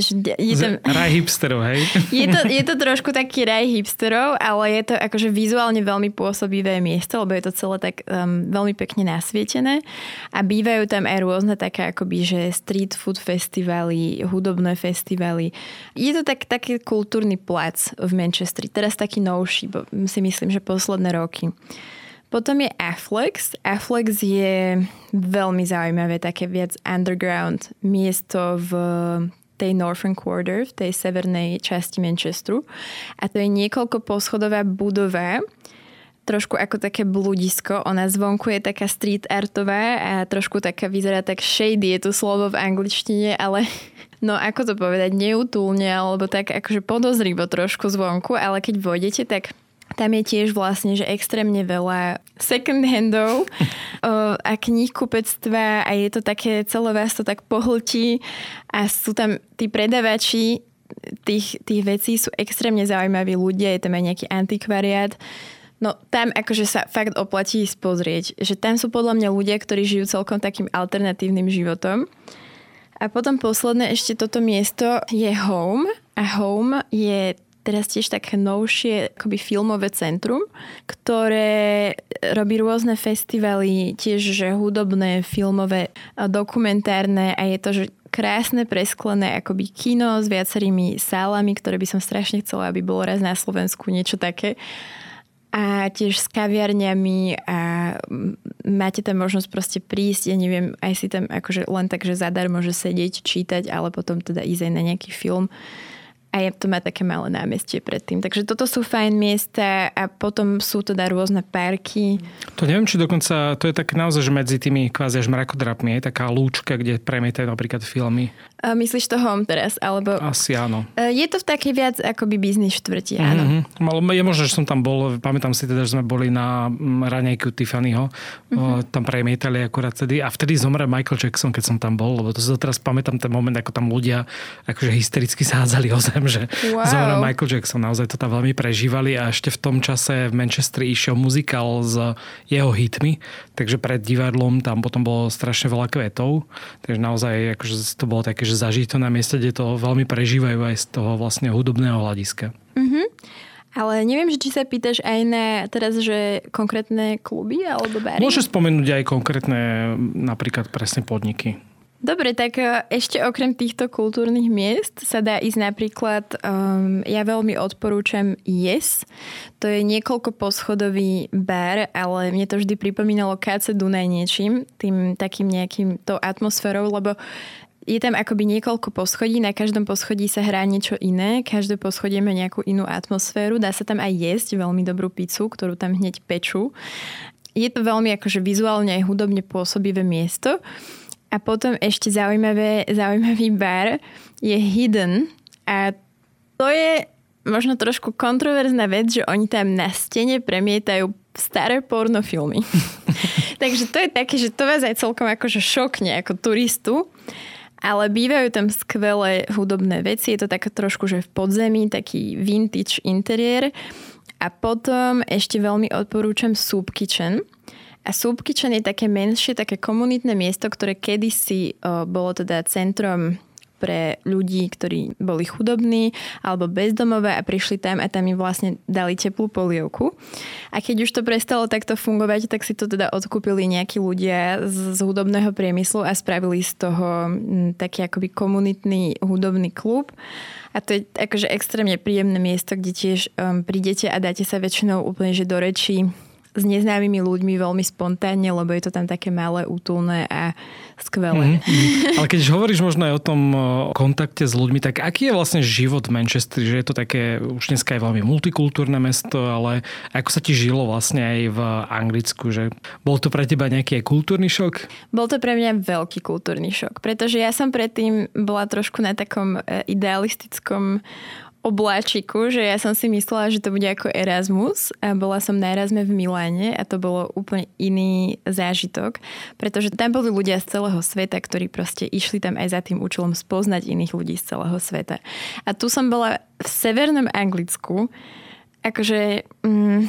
je tam... Raj hipsterov, hej? (laughs) Je to, je to trošku taký raj hipsterov, ale je to akože vizuálne veľmi pôsobivé miesto, lebo je to celé tak um, veľmi pekne nasvietené a bývajú tam aj rôzne také akoby, že street food festivaly, hudobné festivaly. Je to tak, taký kultúrny plac v Manchesteri, teraz taký novší, bo si myslím, že posledné roky. Potom je Afflex. Afflex je veľmi zaujímavé, také viac underground miesto v tej Northern Quarter, v tej severnej časti Manchesteru. A to je niekoľko poschodová budova, trošku ako také bludisko. Ona zvonku je taká street artová a trošku taká vyzerá tak shady, je to slovo v angličtine, ale (laughs) no ako to povedať, neutúlne alebo tak akože podozrivo trošku zvonku, ale keď vôjdete, tak tam je tiež vlastne, že extrémne veľa second handov (laughs) a knihkupectva a je to také, celé vás to tak pohltí a sú tam tí predavači tých, tých vecí sú extrémne zaujímaví ľudia, je tam aj nejaký antikvariát. No tam akože sa fakt oplatí spozrieť, že tam sú podľa mňa ľudia, ktorí žijú celkom takým alternatívnym životom. A potom posledné ešte toto miesto je Home a Home je teraz tiež také novšie akoby filmové centrum, ktoré robí rôzne festivaly, tiež že hudobné, filmové, dokumentárne a je to, že krásne presklené akoby kino s viacerými sálami, ktoré by som strašne chcela, aby bolo raz na Slovensku niečo také. A tiež s kaviarniami a máte tam možnosť proste prísť, ja neviem, aj si tam akože len tak, že zadarmo, že sedieť, čítať, ale potom teda ísť aj na nejaký film a je to má také malé námestie predtým. Takže toto sú fajn miesta a potom sú teda rôzne parky. To neviem, či dokonca, to je tak naozaj, že medzi tými kvázi až mrakodrapmi je taká lúčka, kde premietajú napríklad filmy. Myslíš to home teraz? Alebo... Asi áno. E, je to v takej viac akoby biznis štvrti, áno. Mm-hmm. Je možné, že som tam bol, pamätám si teda, že sme boli na mm, raňajku Tiffanyho, mm-hmm. tam premietali akurát vtedy a vtedy zomrel Michael Jackson, keď som tam bol, lebo to si teraz pamätám ten moment, ako tam ľudia akože hystericky (laughs) sádzali o zem, že wow. zomrel Michael Jackson, naozaj to tam veľmi prežívali a ešte v tom čase v Manchestri išiel muzikál s jeho hitmi, takže pred divadlom tam potom bolo strašne veľa kvetov, takže naozaj akože to bolo také, že že zažiť to na mieste, kde to veľmi prežívajú aj z toho vlastne hudobného hľadiska. Mm-hmm. Ale neviem, že či sa pýtaš aj na teraz, že konkrétne kluby alebo bary? Môžeš spomenúť aj konkrétne napríklad presne podniky. Dobre, tak e, ešte okrem týchto kultúrnych miest sa dá ísť napríklad, um, ja veľmi odporúčam Yes. To je niekoľko poschodový bar, ale mne to vždy pripomínalo KC Dunaj niečím, tým takým nejakým tou atmosférou, lebo je tam akoby niekoľko poschodí, na každom poschodí sa hrá niečo iné, každé poschodie má nejakú inú atmosféru, dá sa tam aj jesť veľmi dobrú pizzu, ktorú tam hneď pečú. Je to veľmi akože vizuálne aj hudobne pôsobivé miesto. A potom ešte zaujímavé, zaujímavý bar je Hidden a to je možno trošku kontroverzná vec, že oni tam na stene premietajú staré pornofilmy. (laughs) Takže to je také, že to vás aj celkom akože šokne ako turistu ale bývajú tam skvelé hudobné veci. Je to také trošku, že v podzemí, taký vintage interiér. A potom ešte veľmi odporúčam Soup Kitchen. A Soup Kitchen je také menšie, také komunitné miesto, ktoré kedysi o, bolo teda centrom pre ľudí, ktorí boli chudobní alebo bezdomové a prišli tam a tam im vlastne dali teplú polievku. A keď už to prestalo takto fungovať, tak si to teda odkúpili nejakí ľudia z, z hudobného priemyslu a spravili z toho m, taký akoby komunitný hudobný klub. A to je akože extrémne príjemné miesto, kde tiež um, prídete a dáte sa väčšinou úplne že do rečí s neznámymi ľuďmi veľmi spontánne, lebo je to tam také malé, útulné a skvelé. Mm-hmm. Ale keď hovoríš možno aj o tom kontakte s ľuďmi, tak aký je vlastne život v Manchesteri? Že je to také, už dneska je veľmi multikultúrne mesto, ale ako sa ti žilo vlastne aj v Anglicku? Že bol to pre teba nejaký kultúrny šok? Bol to pre mňa veľký kultúrny šok, pretože ja som predtým bola trošku na takom e, idealistickom obláčiku, že ja som si myslela, že to bude ako Erasmus a bola som na Erasme v Miláne a to bolo úplne iný zážitok, pretože tam boli ľudia z celého sveta, ktorí proste išli tam aj za tým účelom spoznať iných ľudí z celého sveta. A tu som bola v severnom Anglicku, akože mm,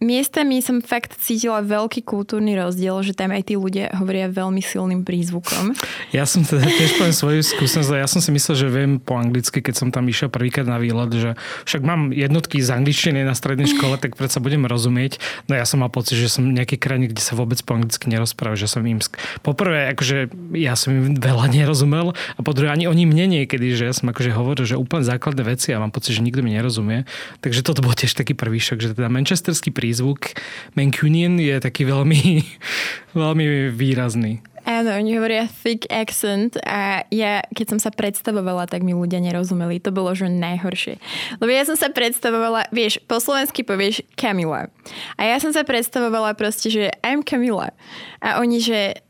miestami som fakt cítila veľký kultúrny rozdiel, že tam aj tí ľudia hovoria veľmi silným prízvukom. (laughs) Ja som teda tiež poviem svoju skúsenosť, ja som si myslel, že viem po anglicky, keď som tam išiel prvýkrát na výlet, že však mám jednotky z angličtiny na strednej škole, tak predsa budem rozumieť. No ja som mal pocit, že som nejaké krajine, kde sa vôbec po anglicky nerozpráva, že som im... Poprvé, akože ja som im veľa nerozumel a po druhé ani oni mne niekedy, že ja som akože hovoril, že úplne základné veci a mám pocit, že nikto mi nerozumie. Takže toto bol tiež taký prvý šok, že teda manchesterský prízvuk prízvuk Mancunian je taký veľmi, (laughs) veľmi výrazný. Áno, oni hovoria thick accent a ja, keď som sa predstavovala, tak mi ľudia nerozumeli. To bolo, že najhoršie. Lebo ja som sa predstavovala, vieš, po slovensky povieš Kamila. A ja som sa predstavovala proste, že I'm Kamila. A oni, že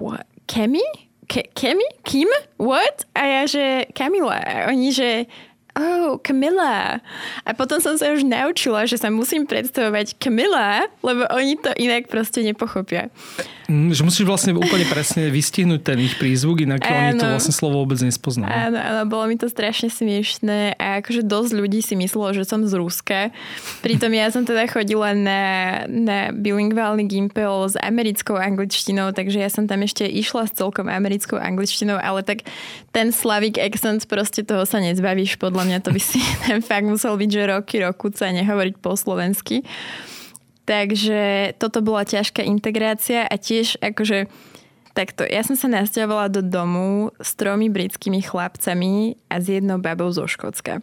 what? Kemi? Ke- Kemi? Kim? What? A ja, že Kamila. A oni, že oh, Camilla. A potom som sa už naučila, že sa musím predstavovať Camilla, lebo oni to inak proste nepochopia. Mm, že musíš vlastne úplne presne vystihnúť ten ich prízvuk, inak áno. oni to vlastne slovo vôbec nespoznajú. Áno, áno, bolo mi to strašne smiešné a akože dosť ľudí si myslelo, že som z Ruska. Pritom ja som teda chodila na, na bilingválny gimpel s americkou angličtinou, takže ja som tam ešte išla s celkom americkou angličtinou, ale tak ten Slavic accent proste toho sa nezbavíš podľa mňa to by si (laughs) ten fakt musel byť, že roky, rokuce a nehovoriť po slovensky. Takže toto bola ťažká integrácia a tiež akože takto, ja som sa nasťahovala do domu s tromi britskými chlapcami a s jednou babou zo Škótska.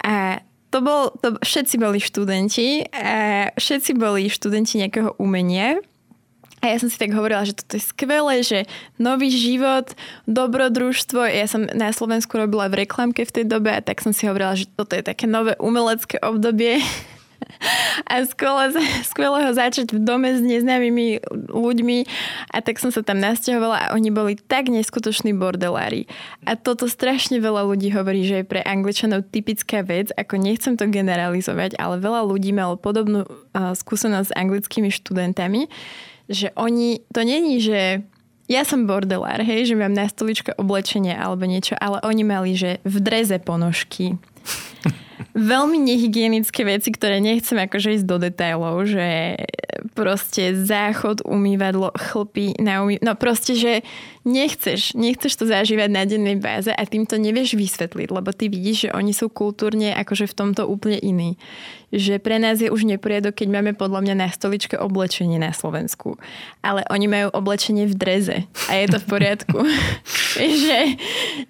A to bol, to, všetci boli študenti a všetci boli študenti nejakého umenia a ja som si tak hovorila, že toto je skvelé, že nový život, dobrodružstvo. Ja som na Slovensku robila v reklamke v tej dobe a tak som si hovorila, že toto je také nové umelecké obdobie. (laughs) A skvelé, skvelé ho začať v dome s neznámymi ľuďmi. A tak som sa tam nasťahovala a oni boli tak neskutoční bordelári. A toto strašne veľa ľudí hovorí, že je pre Angličanov typická vec, ako nechcem to generalizovať, ale veľa ľudí malo podobnú uh, skúsenosť s anglickými študentami, že oni, to není, že ja som bordelár, hej, že mám na stoličke oblečenie alebo niečo, ale oni mali, že v dreze ponožky. (laughs) Veľmi nehygienické veci, ktoré nechcem akože ísť do detailov, že proste záchod, umývadlo, chlpy na umý... No proste, že nechceš, nechceš to zažívať na dennej báze a tým to nevieš vysvetliť, lebo ty vidíš, že oni sú kultúrne akože v tomto úplne iní že pre nás je už neporiadok, keď máme podľa mňa na stoličke oblečenie na Slovensku. Ale oni majú oblečenie v dreze a je to v poriadku. (laughs) že...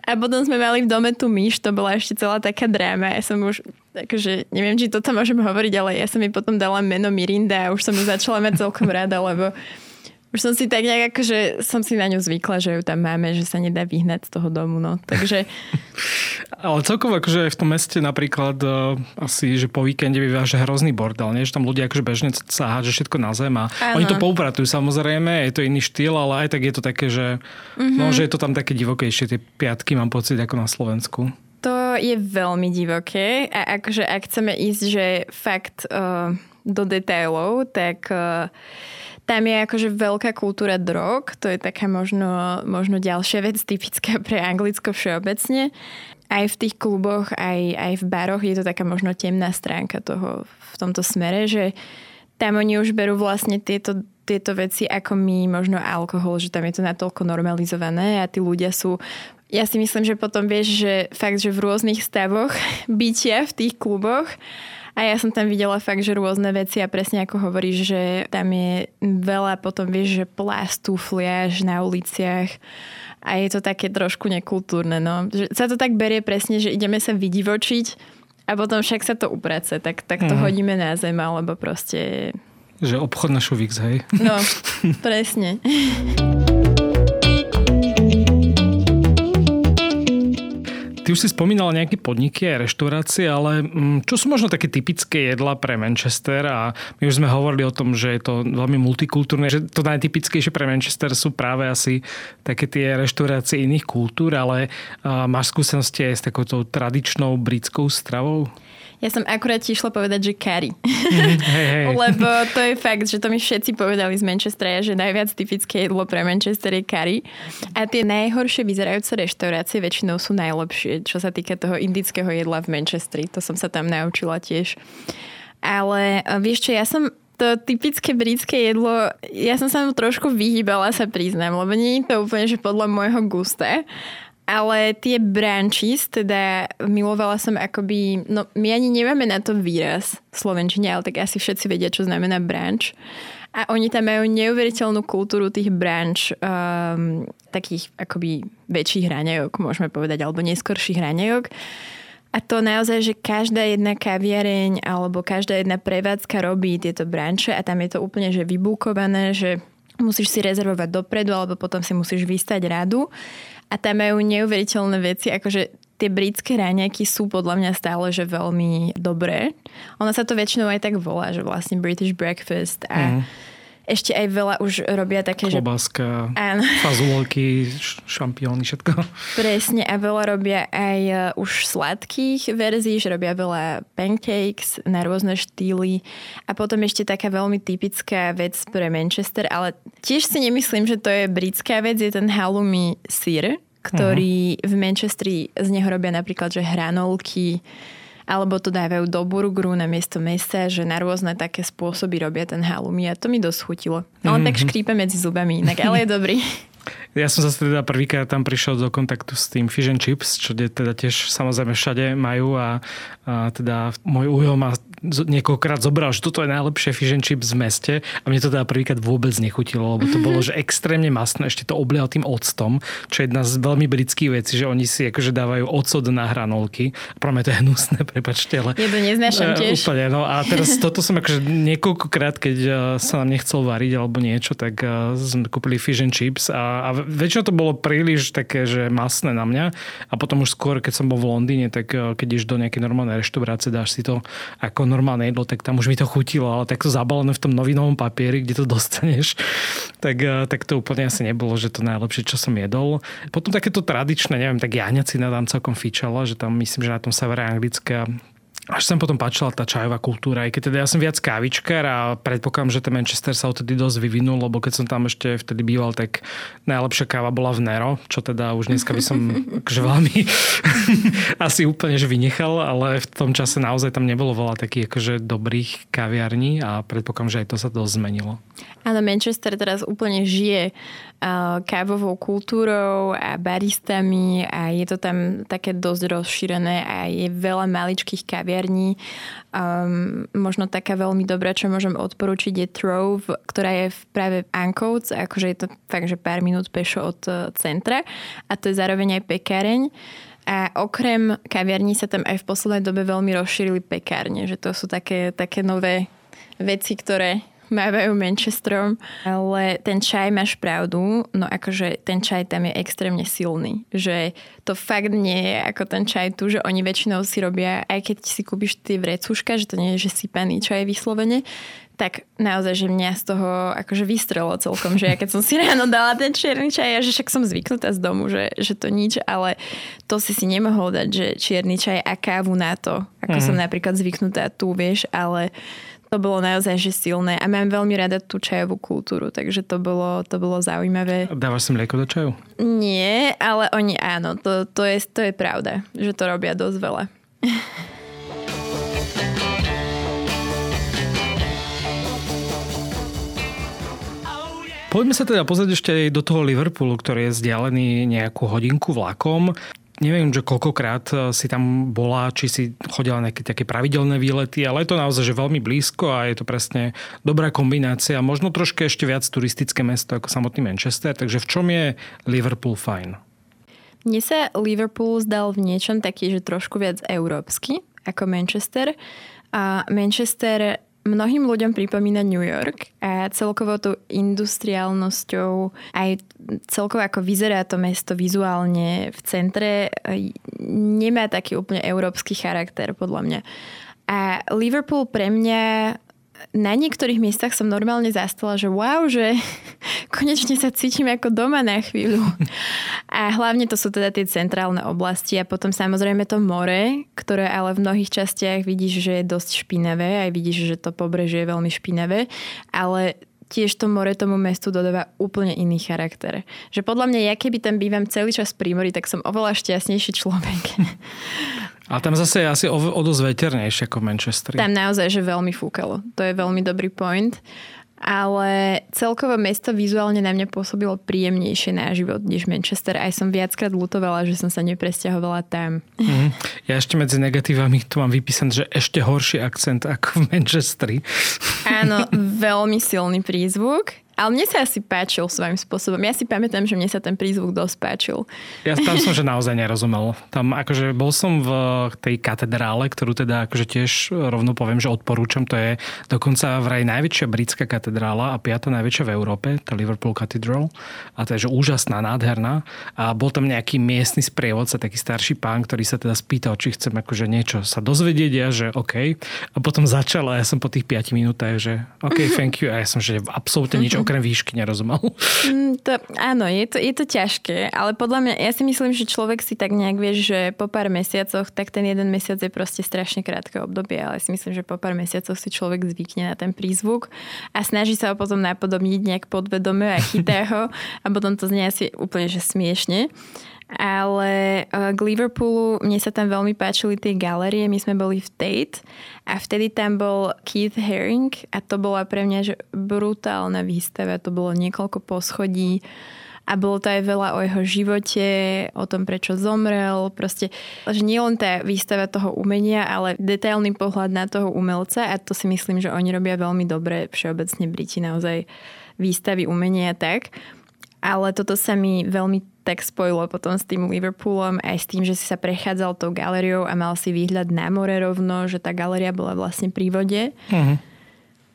A potom sme mali v dome tú myš, to bola ešte celá taká dráma. Ja som už, akože, neviem, či toto môžem hovoriť, ale ja som mi potom dala meno Mirinda a už som ju začala mať celkom rada, lebo už som si tak nejak akože som si na ňu zvykla, že ju tam máme, že sa nedá vyhnať z toho domu, no. Takže... (laughs) Ale celkovo akože aj v tom meste napríklad uh, asi, že po víkende býva že hrozný bordel, nie? Že tam ľudia akože bežne sa hádže všetko na zem a ano. oni to poupratujú samozrejme, je to iný štýl, ale aj tak je to také, že, mm-hmm. no, že je to tam také divokejšie, tie piatky mám pocit ako na Slovensku. To je veľmi divoké a akože ak chceme ísť, že fakt uh, do detailov, tak uh, tam je akože veľká kultúra drog, to je taká možno, možno ďalšia vec typická pre Anglicko všeobecne. Aj v tých kluboch, aj, aj v baroch je to taká možno temná stránka toho v tomto smere, že tam oni už berú vlastne tieto, tieto veci ako my, možno alkohol, že tam je to natoľko normalizované a tí ľudia sú ja si myslím, že potom vieš, že fakt, že v rôznych stavoch (laughs) bytia v tých kluboch a ja som tam videla fakt, že rôzne veci a presne ako hovoríš, že tam je veľa potom, vieš, že plastu, fliaž na uliciach a je to také trošku nekultúrne. No. Že sa to tak berie presne, že ideme sa vydivočiť a potom však sa to uprace, tak, tak to mm. hodíme na zem, alebo proste... Že obchod na šuvix, hej? No, presne. (laughs) Ty už si spomínala nejaké podniky a reštaurácie, ale mm, čo sú možno také typické jedla pre Manchester a my už sme hovorili o tom, že je to veľmi multikultúrne, že to najtypickejšie pre Manchester sú práve asi také tie reštaurácie iných kultúr, ale máš skúsenosti aj s takouto tradičnou britskou stravou? Ja som akurát ti išla povedať, že curry. Mm, hey. Lebo to je fakt, že to mi všetci povedali z Manchestera, že najviac typické jedlo pre Manchester je curry. A tie najhoršie vyzerajúce reštaurácie väčšinou sú najlepšie, čo sa týka toho indického jedla v Manchesteri. To som sa tam naučila tiež. Ale vieš čo, ja som to typické britské jedlo, ja som sa mu trošku vyhýbala, sa priznám, lebo nie je to úplne, že podľa môjho gusta. Ale tie branches, teda milovala som akoby, no my ani nemáme na to výraz v Slovenčine, ale tak asi všetci vedia, čo znamená branch. A oni tam majú neuveriteľnú kultúru tých branch, um, takých akoby väčších hraňajok, môžeme povedať, alebo neskorších hraňajok. A to naozaj, že každá jedna kaviareň alebo každá jedna prevádzka robí tieto branče a tam je to úplne že vybúkované, že musíš si rezervovať dopredu alebo potom si musíš vystať radu a tam majú neuveriteľné veci, akože tie britské ráňajky sú podľa mňa stále že veľmi dobré. Ona sa to väčšinou aj tak volá, že vlastne British breakfast a mm. Ešte aj veľa už robia také, Klobáska, že... (laughs) fazulky, šampióny, všetko. Presne a veľa robia aj e, už sladkých verzií, že robia veľa pancakes na rôzne štýly a potom ešte taká veľmi typická vec pre Manchester, ale tiež si nemyslím, že to je britská vec, je ten halloumi sír, ktorý uh-huh. v Manchestri z neho robia napríklad, že hranolky, alebo to dávajú do burgeru na miesto mesa, že na rôzne také spôsoby robia ten halloumi a to mi dosť chutilo. On uh-huh. tak škrípe medzi zubami inak, ale je dobrý. (laughs) Ja som zase teda prvýkrát tam prišiel do kontaktu s tým Fish and Chips, čo teda tiež samozrejme všade majú a, a teda môj ujo ma niekoľkokrát zobral, že toto je najlepšie fish and chips v meste a mne to teda prvýkrát vôbec nechutilo, lebo to bolo, že extrémne masné, ešte to oblial tým octom, čo je jedna z veľmi britských vecí, že oni si akože dávajú ocot na hranolky. Pre mňa to je hnusné, (laughs) prepačte. Ale... Je to neznášam tiež. Úplne, no a teraz toto som akože niekoľkokrát, keď e, sa nám nechcel variť alebo niečo, tak e, sme kúpili fish and chips a, a väčšinou to bolo príliš také, že masné na mňa a potom už skôr, keď som bol v Londýne, tak keď iš do nejakej normálnej reštaurácie, dáš si to ako normálne jedlo, tak tam už mi to chutilo, ale takto zabalené v tom novinovom papieri, kde to (laughs) dostaneš, tak, eh, tak to úplne asi nebolo, že to najlepšie, čo som jedol. Potom takéto tradičné, neviem, tak jaňacina tam celkom fičala, že tam myslím, že na tom severe Anglická až sa potom páčila tá čajová kultúra, aj keď teda ja som viac kávičkár a predpokladám, že ten Manchester sa odtedy dosť vyvinul, lebo keď som tam ešte vtedy býval, tak najlepšia káva bola v Nero, čo teda už dneska by som (laughs) akože veľmi (laughs) asi úplne že vynechal, ale v tom čase naozaj tam nebolo veľa takých akože dobrých kaviarní a predpokladám, že aj to sa dosť zmenilo. Áno, Manchester teraz úplne žije kávovou kultúrou a baristami a je to tam také dosť rozšírené a je veľa maličkých kaviarní. Um, možno taká veľmi dobrá, čo môžem odporučiť je Trove, ktorá je v práve Ancoats, akože je to fakt, že pár minút pešo od uh, centra a to je zároveň aj pekáreň. A okrem kaviarní sa tam aj v poslednej dobe veľmi rozšírili pekárne, že to sú také, také nové veci, ktoré mávajú Manchesterom, ale ten čaj máš pravdu, no akože ten čaj tam je extrémne silný, že to fakt nie je ako ten čaj tu, že oni väčšinou si robia, aj keď si kúpiš tie vrecúška, že to nie je, že sypaný čaj vyslovene, tak naozaj, že mňa z toho akože vystrelo celkom, že ja keď som si (laughs) ráno dala ten čierny čaj, a že však som zvyknutá z domu, že, že to nič, ale to si si nemohol dať, že čierny čaj a kávu na to, ako mm. som napríklad zvyknutá tu, vieš, ale to bolo naozaj že silné a mám veľmi rada tú čajovú kultúru, takže to bolo, to bolo zaujímavé. Dávaš si mlieko do čaju? Nie, ale oni áno, to, to, je, to je pravda, že to robia dosť veľa. Poďme sa teda pozrieť ešte do toho Liverpoolu, ktorý je vzdialený nejakú hodinku vlakom neviem, že koľkokrát eh, si tam bola, či si chodila na nejaké také pravidelné výlety, ale je to naozaj že veľmi blízko a je to presne dobrá kombinácia. Možno troška ešte viac turistické mesto ako samotný Manchester. Takže v čom je Liverpool fajn? Mne sa Liverpool zdal v niečom taký, že trošku viac európsky ako Manchester. A Manchester mnohým ľuďom pripomína New York a celkovo tú industriálnosťou aj celkovo ako vyzerá to mesto vizuálne v centre nemá taký úplne európsky charakter podľa mňa. A Liverpool pre mňa na niektorých miestach som normálne zastala, že wow, že (laughs) konečne sa cítim ako doma na chvíľu. A hlavne to sú teda tie centrálne oblasti a potom samozrejme to more, ktoré ale v mnohých častiach vidíš, že je dosť špinavé, aj vidíš, že to pobrežie je veľmi špinavé, ale tiež to more tomu mestu dodáva úplne iný charakter. Že podľa mňa, ja keby tam bývam celý čas pri mori, tak som oveľa šťastnejší človek. (laughs) Ale tam zase je asi o, o dosť veternejšie ako v Manchesteri. Tam naozaj, že veľmi fúkalo. To je veľmi dobrý point ale celkové mesto vizuálne na mňa pôsobilo príjemnejšie na život než Manchester. Aj som viackrát lutovala, že som sa nepresťahovala tam. Mm. Ja ešte medzi negatívami tu mám vypísané, že ešte horší akcent ako v Manchesteri. Áno, (laughs) veľmi silný prízvuk. Ale mne sa asi páčil svojím spôsobom. Ja si pamätám, že mne sa ten prízvuk dosť páčil. Ja tam som, že naozaj nerozumel. Tam akože bol som v tej katedrále, ktorú teda akože tiež rovno poviem, že odporúčam. To je dokonca vraj najväčšia britská katedrála a piata najväčšia v Európe, tá Liverpool Cathedral. A to je že úžasná, nádherná. A bol tam nejaký miestny sprievodca, taký starší pán, ktorý sa teda spýtal, či chcem akože niečo sa dozvedieť a že OK. A potom začal a ja som po tých 5 minútach, že OK, thank you. A ja som, že absolútne nič okrem výšky nerozumel. Mm, to, áno, je to, je to ťažké, ale podľa mňa, ja si myslím, že človek si tak nejak vie, že po pár mesiacoch, tak ten jeden mesiac je proste strašne krátke obdobie, ale si myslím, že po pár mesiacoch si človek zvykne na ten prízvuk a snaží sa ho potom napodobniť nejak podvedome a chytá ho (laughs) a potom to znie asi úplne, že smiešne ale eh, k Liverpoolu mne sa tam veľmi páčili tie galerie, my sme boli v Tate a vtedy tam bol Keith Haring a to bola pre mňa že brutálna výstava, to bolo niekoľko poschodí a bolo to aj veľa o jeho živote, o tom, prečo zomrel, proste, že nie len tá výstava toho umenia, ale detailný pohľad na toho umelca a to si myslím, že oni robia veľmi dobre, všeobecne Briti naozaj výstavy umenia tak. Ale toto sa mi veľmi tak spojilo potom s tým Liverpoolom aj s tým, že si sa prechádzal tou galériou a mal si výhľad na more rovno, že tá galéria bola vlastne pri vode. Uh-huh.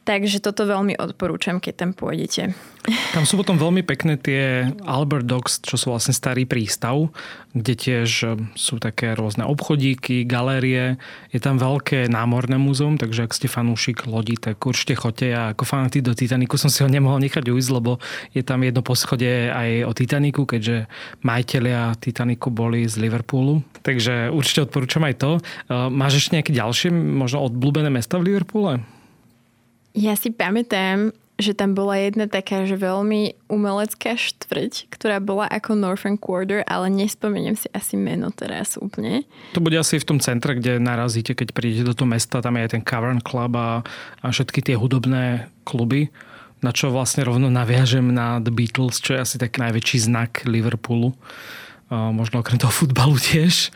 Takže toto veľmi odporúčam, keď tam pôjdete. (laughs) Tam sú potom veľmi pekné tie Albert Docks, čo sú vlastne starý prístav, kde tiež e, sú také rôzne obchodíky, galérie. Je tam veľké námorné múzeum, takže ak ste fanúšik lodi, tak určite choďte. Ja ako fanatik do Titaniku som si ho nemohol nechať ujsť, lebo je tam jedno poschode aj o Titaniku, keďže majiteľia Titaniku boli z Liverpoolu. Takže určite odporúčam aj to. E, máš ešte nejaké ďalšie, možno odblúbené mesta v Liverpoole? Ja si pamätám, že tam bola jedna taká, že veľmi umelecká štvrť, ktorá bola ako Northern Quarter, ale nespomeniem si asi meno teraz úplne. To bude asi v tom centre, kde narazíte, keď prídete do toho mesta, tam je aj ten Cavern Club a, a všetky tie hudobné kluby, na čo vlastne rovno naviažem na The Beatles, čo je asi taký najväčší znak Liverpoolu. Možno okrem toho futbalu (laughs) tiež.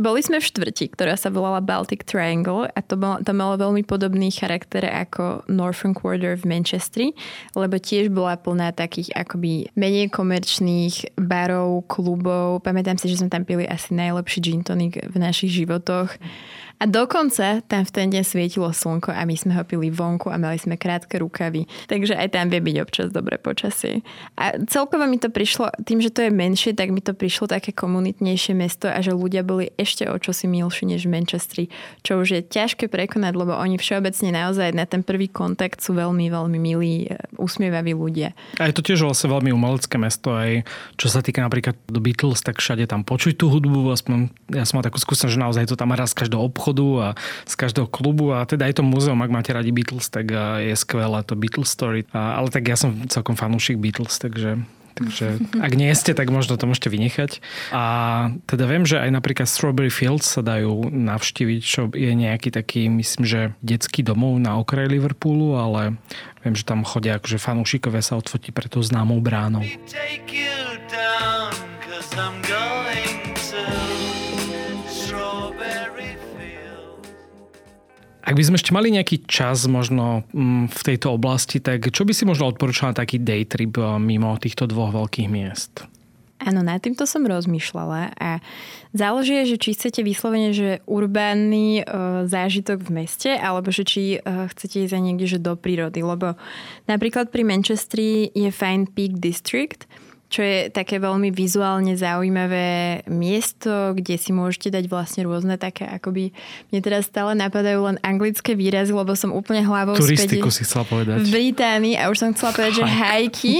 Boli sme v štvrti, ktorá sa volala Baltic Triangle a to, bolo, to malo veľmi podobný charakter ako Northern Quarter v Manchestri, lebo tiež bola plná takých akoby menej komerčných barov, klubov. Pamätám si, že sme tam pili asi najlepší gin tonic v našich životoch. A dokonca tam v ten deň svietilo slnko a my sme ho pili vonku a mali sme krátke rukavy. Takže aj tam vie byť občas dobré počasie. A celkovo mi to prišlo, tým, že to je menšie, tak mi to prišlo také komunitnejšie mesto a že ľudia boli ešte o čosi milší než v Manchestri, čo už je ťažké prekonať, lebo oni všeobecne naozaj na ten prvý kontakt sú veľmi, veľmi milí, e, usmievaví ľudia. A je to tiež vlastne veľmi umelecké mesto, aj čo sa týka napríklad do Beatles, tak všade tam počuť tú hudbu, aspoň ja som mal takú skúsenosť, že naozaj to tam raz každého obchodu a z každého klubu a teda aj to múzeum, ak máte radi Beatles, tak je skvelé to Beatles Story. Ale tak ja som celkom fanúšik Beatles, takže Takže ak nie ste, tak možno to môžete vynechať. A teda viem, že aj napríklad Strawberry Fields sa dajú navštíviť, čo je nejaký taký, myslím, že detský domov na okraji Liverpoolu, ale viem, že tam chodia akože fanúšikovia sa odfotiť pre tou známou bránou. Down, Ak by sme ešte mali nejaký čas možno mm, v tejto oblasti, tak čo by si možno odporúčala taký day trip eh, mimo týchto dvoch veľkých miest? Áno, nad týmto som rozmýšľala a záleží, že či chcete vyslovene, že urbánny e, zážitok v meste, alebo že či e, chcete ísť aj niekde že do prírody, lebo napríklad pri Manchestri je fajn Peak District, čo je také veľmi vizuálne zaujímavé miesto, kde si môžete dať vlastne rôzne také, akoby mne teraz stále napadajú len anglické výrazy, lebo som úplne hlavou Turistiku späť si chcela povedať. V Británii a už som chcela povedať, že hajky,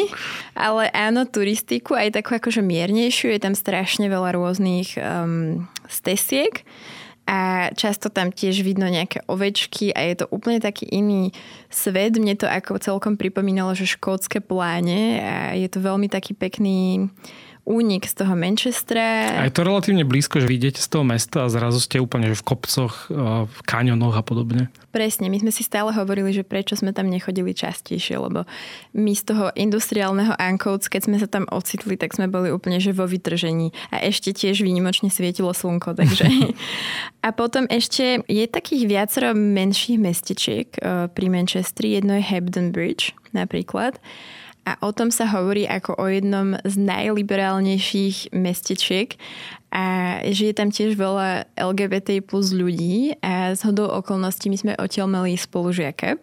ale áno, turistiku, aj takú akože miernejšiu, je tam strašne veľa rôznych um, stesiek a často tam tiež vidno nejaké ovečky a je to úplne taký iný svet. Mne to ako celkom pripomínalo, že škótske pláne a je to veľmi taký pekný únik z toho Manchestra. A je to relatívne blízko, že vyjdete z toho mesta a zrazu ste úplne že v kopcoch, v kaňonoch a podobne. Presne, my sme si stále hovorili, že prečo sme tam nechodili častejšie, lebo my z toho industriálneho Ancoats, keď sme sa tam ocitli, tak sme boli úplne že vo vytržení a ešte tiež výnimočne svietilo slnko, (laughs) takže... a potom ešte je takých viacero menších mestečiek eh, pri Manchestri, jedno je Hebden Bridge napríklad a o tom sa hovorí ako o jednom z najliberálnejších mestečiek. A že je tam tiež veľa LGBT plus ľudí a z hodou okolností my sme odtiaľ mali spolužiaka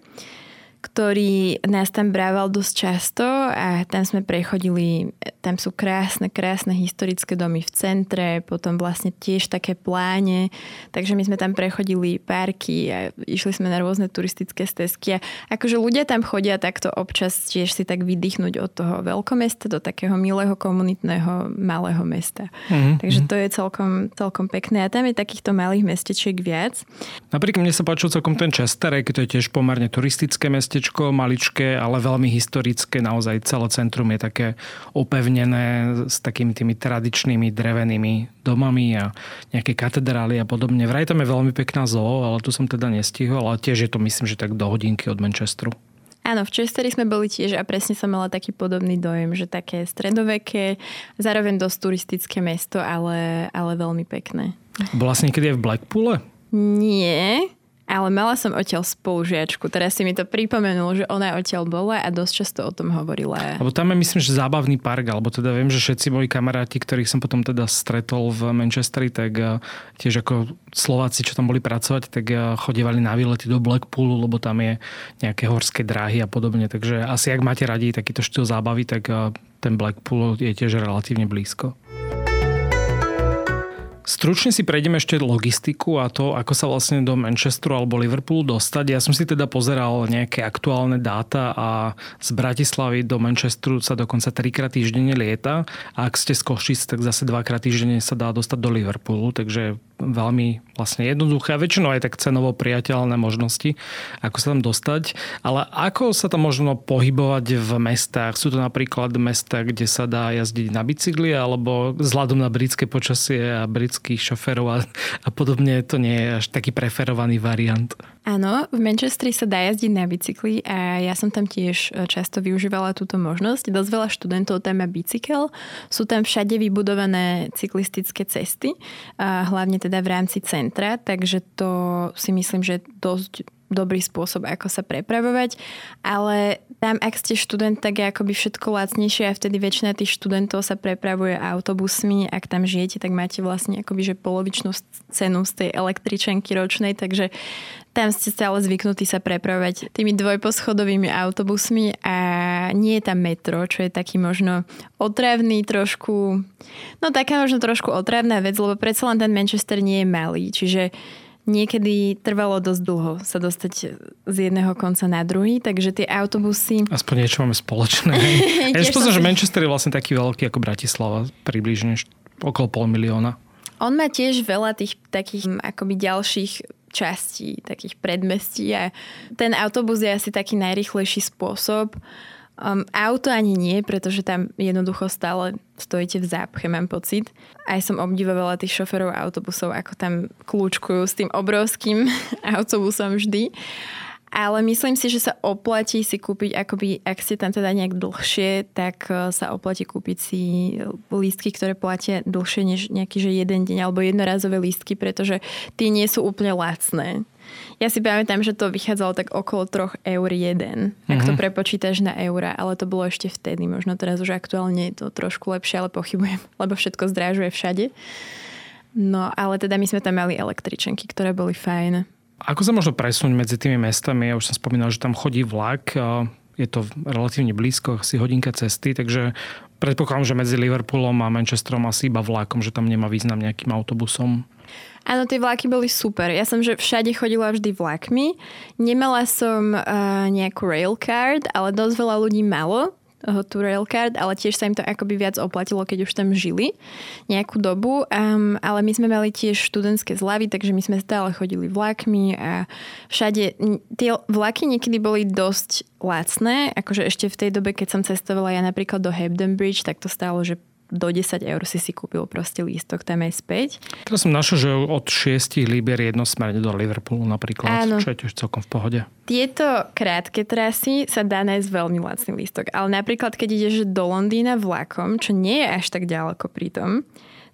ktorý nás tam brával dosť často a tam sme prechodili, tam sú krásne, krásne historické domy v centre, potom vlastne tiež také pláne, takže my sme tam prechodili parky a išli sme na rôzne turistické stezky a akože ľudia tam chodia takto občas tiež si tak vydýchnuť od toho veľkomesta do takého milého komunitného malého mesta. Mm-hmm. Takže to je celkom, celkom pekné a tam je takýchto malých mestečiek viac. Napríklad mne sa páčil celkom ten Chester, keď to je tiež pomerne turistické mesto, mestečko, maličké, ale veľmi historické. Naozaj celé centrum je také opevnené s takými tými tradičnými drevenými domami a nejaké katedrály a podobne. Vraj tam je veľmi pekná zoo, ale tu som teda nestihol, ale tiež je to myslím, že tak do hodinky od Manchesteru. Áno, v Chesteri sme boli tiež a presne som mala taký podobný dojem, že také stredoveké, zároveň dosť turistické mesto, ale, ale veľmi pekné. Bola si niekedy aj v Blackpoole? Nie, ale mala som odtiaľ spolužiačku. Teraz si mi to pripomenul, že ona odtiaľ bola a dosť často o tom hovorila. Lebo tam je myslím, že zábavný park, alebo teda viem, že všetci moji kamaráti, ktorých som potom teda stretol v Manchesteri, tak eh, tiež ako Slováci, čo tam boli pracovať, tak eh, chodievali na výlety do Blackpoolu, lebo tam je nejaké horské dráhy a podobne. Takže asi ak máte radi takýto štýl zábavy, tak eh, ten Blackpool je tiež relatívne blízko. Stručne si prejdeme ešte logistiku a to, ako sa vlastne do Manchesteru alebo Liverpoolu dostať. Ja som si teda pozeral nejaké aktuálne dáta a z Bratislavy do Manchesteru sa dokonca trikrát týždenne lieta a ak ste z Košic, tak zase dvakrát týždenne sa dá dostať do Liverpoolu, takže veľmi vlastne jednoduché a väčšinou aj tak cenovo priateľné možnosti, ako sa tam dostať. Ale ako sa tam možno pohybovať v mestách? Sú to napríklad mesta, kde sa dá jazdiť na bicykli alebo vzhľadom na britské počasie a britských šoferov a, a podobne to nie je až taký preferovaný variant. Áno, v Manchestri sa dá jazdiť na bicykli a ja som tam tiež e, často využívala túto možnosť. Dosť veľa študentov tam má bicykel. Sú tam všade vybudované cyklistické cesty, hlavne teda v rámci centra, takže to si myslím, že dosť dobrý spôsob, ako sa prepravovať, ale tam, ak ste študent, tak je akoby všetko lacnejšie a vtedy väčšina tých študentov sa prepravuje autobusmi. Ak tam žijete, tak máte vlastne akoby že polovičnú cenu z tej električenky ročnej, takže tam ste stále zvyknutí sa prepravovať tými dvojposchodovými autobusmi a nie je tam metro, čo je taký možno otravný trošku, no taká možno trošku otravná vec, lebo predsa len ten Manchester nie je malý, čiže niekedy trvalo dosť dlho sa dostať z jedného konca na druhý, takže tie autobusy... Aspoň niečo máme spoločné. (laughs) ja poznám, že Manchester je vlastne taký veľký ako Bratislava, približne okolo pol milióna. On má tiež veľa tých takých akoby ďalších častí, takých predmestí a ten autobus je asi taký najrychlejší spôsob. Um, auto ani nie, pretože tam jednoducho stále stojíte v zápche, mám pocit. Aj som obdivovala tých šoferov autobusov, ako tam kľúčkujú s tým obrovským (laughs) autobusom vždy. Ale myslím si, že sa oplatí si kúpiť, akoby, ak ste tam teda nejak dlhšie, tak e, sa oplatí kúpiť si lístky, ktoré platia dlhšie než nejaký že jeden deň alebo jednorazové lístky, pretože tie nie sú úplne lacné. Ja si pamätám, že to vychádzalo tak okolo 3 eur jeden, mm-hmm. ak to mhm. prepočítaš na eura, ale to bolo ešte vtedy. Možno teraz už aktuálne je to trošku lepšie, ale pochybujem, (laughs) lebo všetko zdrážuje všade. No, ale teda my sme tam mali električenky, ktoré boli fajn. Ako sa možno presunúť medzi tými mestami? Ja už som spomínal, že tam chodí vlak, je to relatívne blízko, asi hodinka cesty, takže predpokladám, že medzi Liverpoolom a Manchesterom asi iba vlakom, že tam nemá význam nejakým autobusom. Áno, tie vlaky boli super. Ja som že všade chodila vždy vlakmi. Nemala som uh, nejakú railcard, ale dosť veľa ľudí malo tú railcard, ale tiež sa im to akoby viac oplatilo, keď už tam žili nejakú dobu. Um, ale my sme mali tiež študentské zľavy, takže my sme stále chodili vlakmi a všade tie vlaky niekedy boli dosť lacné, akože ešte v tej dobe, keď som cestovala ja napríklad do Hebden Bridge, tak to stálo, že do 10 eur si si kúpil proste lístok tam aj späť. Teraz som našiel, že od 6 libier jednosmerne do Liverpoolu napríklad, Áno. čo je tiež celkom v pohode. Tieto krátke trasy sa dá nájsť veľmi lacný lístok, ale napríklad keď ideš do Londýna vlakom, čo nie je až tak ďaleko pri tom,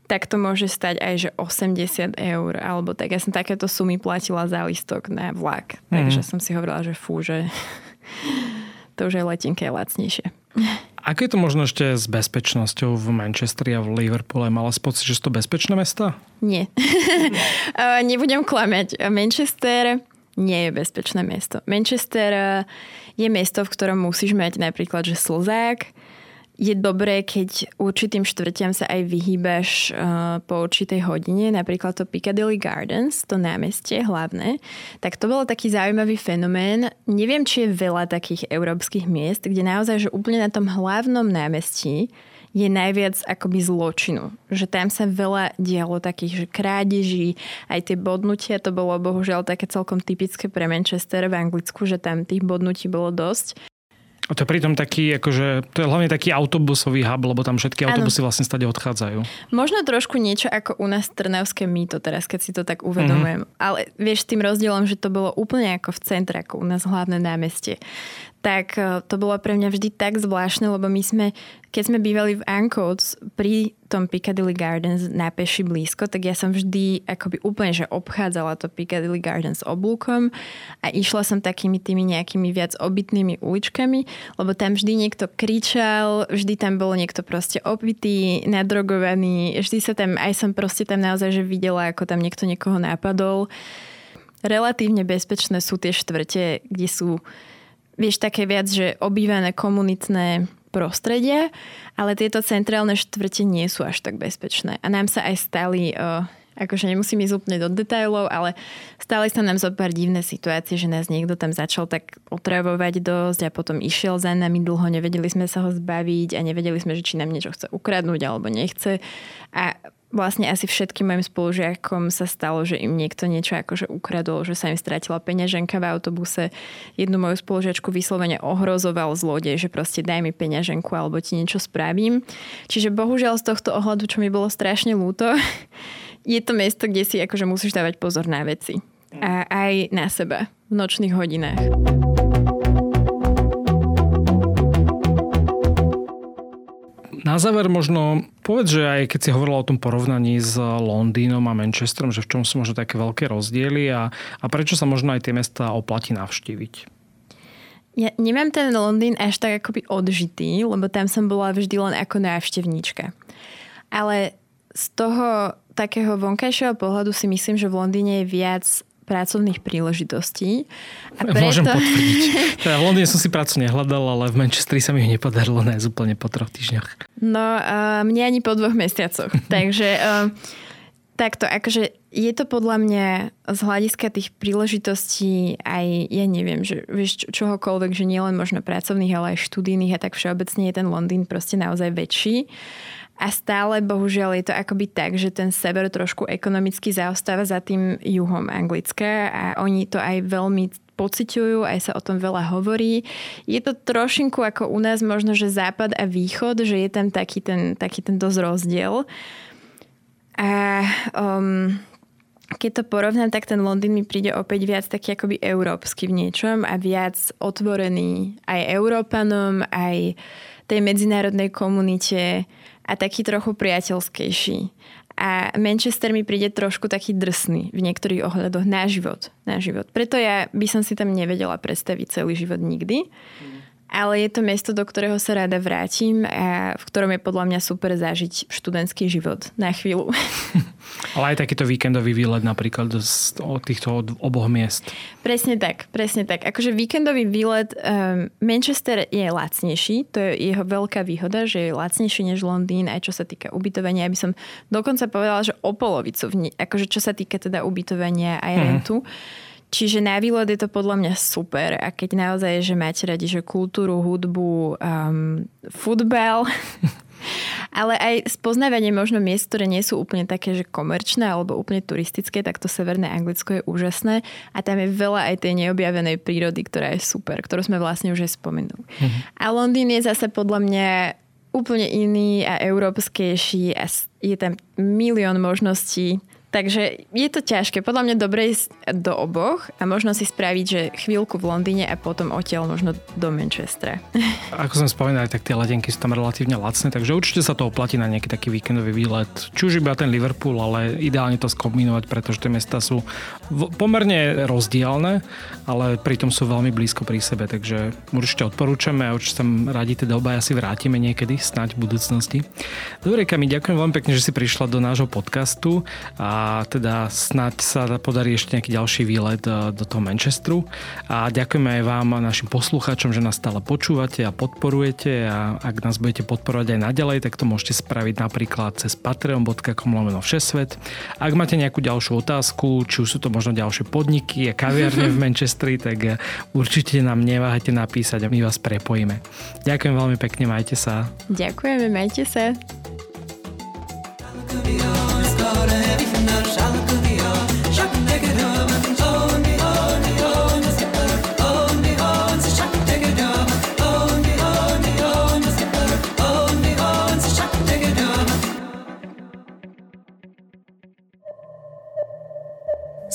tak to môže stať aj že 80 eur, alebo tak. Ja som takéto sumy platila za listok na vlak, mm. takže som si hovorila, že fú, že (laughs) to už aj letenka je lacnejšie. Ako je to možno ešte s bezpečnosťou v Manchesteri a v Liverpoole? Mala si pocit, že sú to bezpečné mesta? Nie. (laughs) Nebudem klamať. Manchester nie je bezpečné mesto. Manchester je mesto, v ktorom musíš mať napríklad, že slzák, je dobré, keď určitým štvrťam sa aj vyhýbaš uh, po určitej hodine, napríklad to Piccadilly Gardens, to námestie hlavné, tak to bol taký zaujímavý fenomén. Neviem, či je veľa takých európskych miest, kde naozaj, že úplne na tom hlavnom námestí je najviac akoby zločinu. Že tam sa veľa dialo takých, že krádeží, aj tie bodnutia, to bolo bohužiaľ také celkom typické pre Manchester v Anglicku, že tam tých bodnutí bolo dosť. A to je pritom taký, akože, to je hlavne taký autobusový hub, lebo tam všetky autobusy ano. vlastne stade odchádzajú. Možno trošku niečo ako u nás Trnavské mýto teraz, keď si to tak uvedomujem. Mm-hmm. Ale vieš, tým rozdielom, že to bolo úplne ako v centre, ako u nás hlavné námestie tak e, to bolo pre mňa vždy tak zvláštne, lebo my sme, keď sme bývali v Ancoats pri tom Piccadilly Gardens na peši blízko, tak ja som vždy akoby úplne, že obchádzala to Piccadilly Gardens oblúkom a išla som takými tými nejakými viac obytnými uličkami, lebo tam vždy niekto kričal, vždy tam bol niekto proste opitý, nadrogovaný, vždy sa tam, aj som proste tam naozaj, že videla, ako tam niekto niekoho napadol. Relatívne bezpečné sú tie štvrte, kde sú vieš, také viac, že obývané komunitné prostredia, ale tieto centrálne štvrte nie sú až tak bezpečné. A nám sa aj stali, uh, akože nemusím ísť úplne do detailov, ale stali sa nám zo pár divné situácie, že nás niekto tam začal tak otravovať dosť a potom išiel za nami dlho, nevedeli sme sa ho zbaviť a nevedeli sme, že či nám niečo chce ukradnúť alebo nechce. A vlastne asi všetkým mojim spolužiakom sa stalo, že im niekto niečo akože ukradol, že sa im stratila peňaženka v autobuse. Jednu moju spolužiačku vyslovene ohrozoval zlodej, že proste daj mi peňaženku alebo ti niečo spravím. Čiže bohužiaľ z tohto ohľadu, čo mi bolo strašne ľúto, (laughs) je to miesto, kde si akože musíš dávať pozor na veci. A aj na seba v nočných hodinách. Na záver možno povedz, že aj keď si hovorila o tom porovnaní s Londýnom a Manchesterom, že v čom sú možno také veľké rozdiely a, a prečo sa možno aj tie mesta oplatí navštíviť? Ja nemám ten Londýn až tak akoby odžitý, lebo tam som bola vždy len ako návštevníčka. Ale z toho takého vonkajšieho pohľadu si myslím, že v Londýne je viac pracovných príležitostí. A (laughs) preto... Môžem potvrdiť. (laughs) Teda v Londýne som si prácu nehľadal, ale v Manchesteri sa mi nepodarilo nájsť úplne po troch týždňoch. No, uh, mne ani po dvoch mesiacoch. (laughs) Takže uh, takto, akože je to podľa mňa z hľadiska tých príležitostí aj, ja neviem, že vieš čohokoľvek, že nielen možno pracovných, ale aj študijných a tak všeobecne je ten Londýn proste naozaj väčší. A stále bohužiaľ je to akoby tak, že ten sever trošku ekonomicky zaostáva za tým juhom Anglická a oni to aj veľmi pociťujú, aj sa o tom veľa hovorí. Je to trošinku ako u nás možno, že západ a východ, že je tam taký ten, taký ten dosť rozdiel. A um, keď to porovnám, tak ten Londýn mi príde opäť viac taký akoby európsky v niečom a viac otvorený aj Európanom, aj tej medzinárodnej komunite a taký trochu priateľskejší. A Manchester mi príde trošku taký drsný v niektorých ohľadoch na život. Na život. Preto ja by som si tam nevedela predstaviť celý život nikdy. Mm ale je to miesto, do ktorého sa rada vrátim a v ktorom je podľa mňa super zažiť študentský život na chvíľu. (laughs) Ale aj takýto víkendový výlet napríklad z týchto oboch miest. Presne tak, presne tak. Akože víkendový výlet, um, Manchester je lacnejší, to je jeho veľká výhoda, že je lacnejší než Londýn, aj čo sa týka ubytovania. Aby som dokonca povedala, že o polovicu, akože čo sa týka teda ubytovania aj mhm. rentu. Mm. Čiže na výlet je to podľa mňa super a keď naozaj, že máte radi, že kultúru, hudbu, um, futbal, (laughs) ale aj spoznávanie možno miest, ktoré nie sú úplne také, že komerčné alebo úplne turistické, tak to severné Anglicko je úžasné a tam je veľa aj tej neobjavenej prírody, ktorá je super, ktorú sme vlastne už aj spomenuli. Mm-hmm. A Londýn je zase podľa mňa úplne iný a európskejší a je tam milión možností Takže je to ťažké. Podľa mňa dobre ísť do oboch a možno si spraviť, že chvíľku v Londýne a potom odtiaľ možno do Manchestra. (laughs) Ako som spomínal, tak tie letenky sú tam relatívne lacné, takže určite sa to oplatí na nejaký taký víkendový výlet. Či už iba ten Liverpool, ale ideálne to skombinovať, pretože tie mesta sú pomerne rozdielne, ale pritom sú veľmi blízko pri sebe, takže určite odporúčame a určite tam radi teda obaja si vrátime niekedy, snáď v budúcnosti. Dobre, Kami, ďakujem veľmi pekne, že si prišla do nášho podcastu a a teda snáď sa podarí ešte nejaký ďalší výlet do toho Manchesteru. A ďakujeme aj vám, našim poslucháčom, že nás stále počúvate a podporujete a ak nás budete podporovať aj naďalej, tak to môžete spraviť napríklad cez patreon.com lomeno všesvet. Ak máte nejakú ďalšiu otázku, či už sú to možno ďalšie podniky a kaviarne v (laughs) Manchesteri, tak určite nám neváhajte napísať a my vás prepojíme. Ďakujem veľmi pekne, majte sa. Ďakujeme, majte sa. النار هذه في النار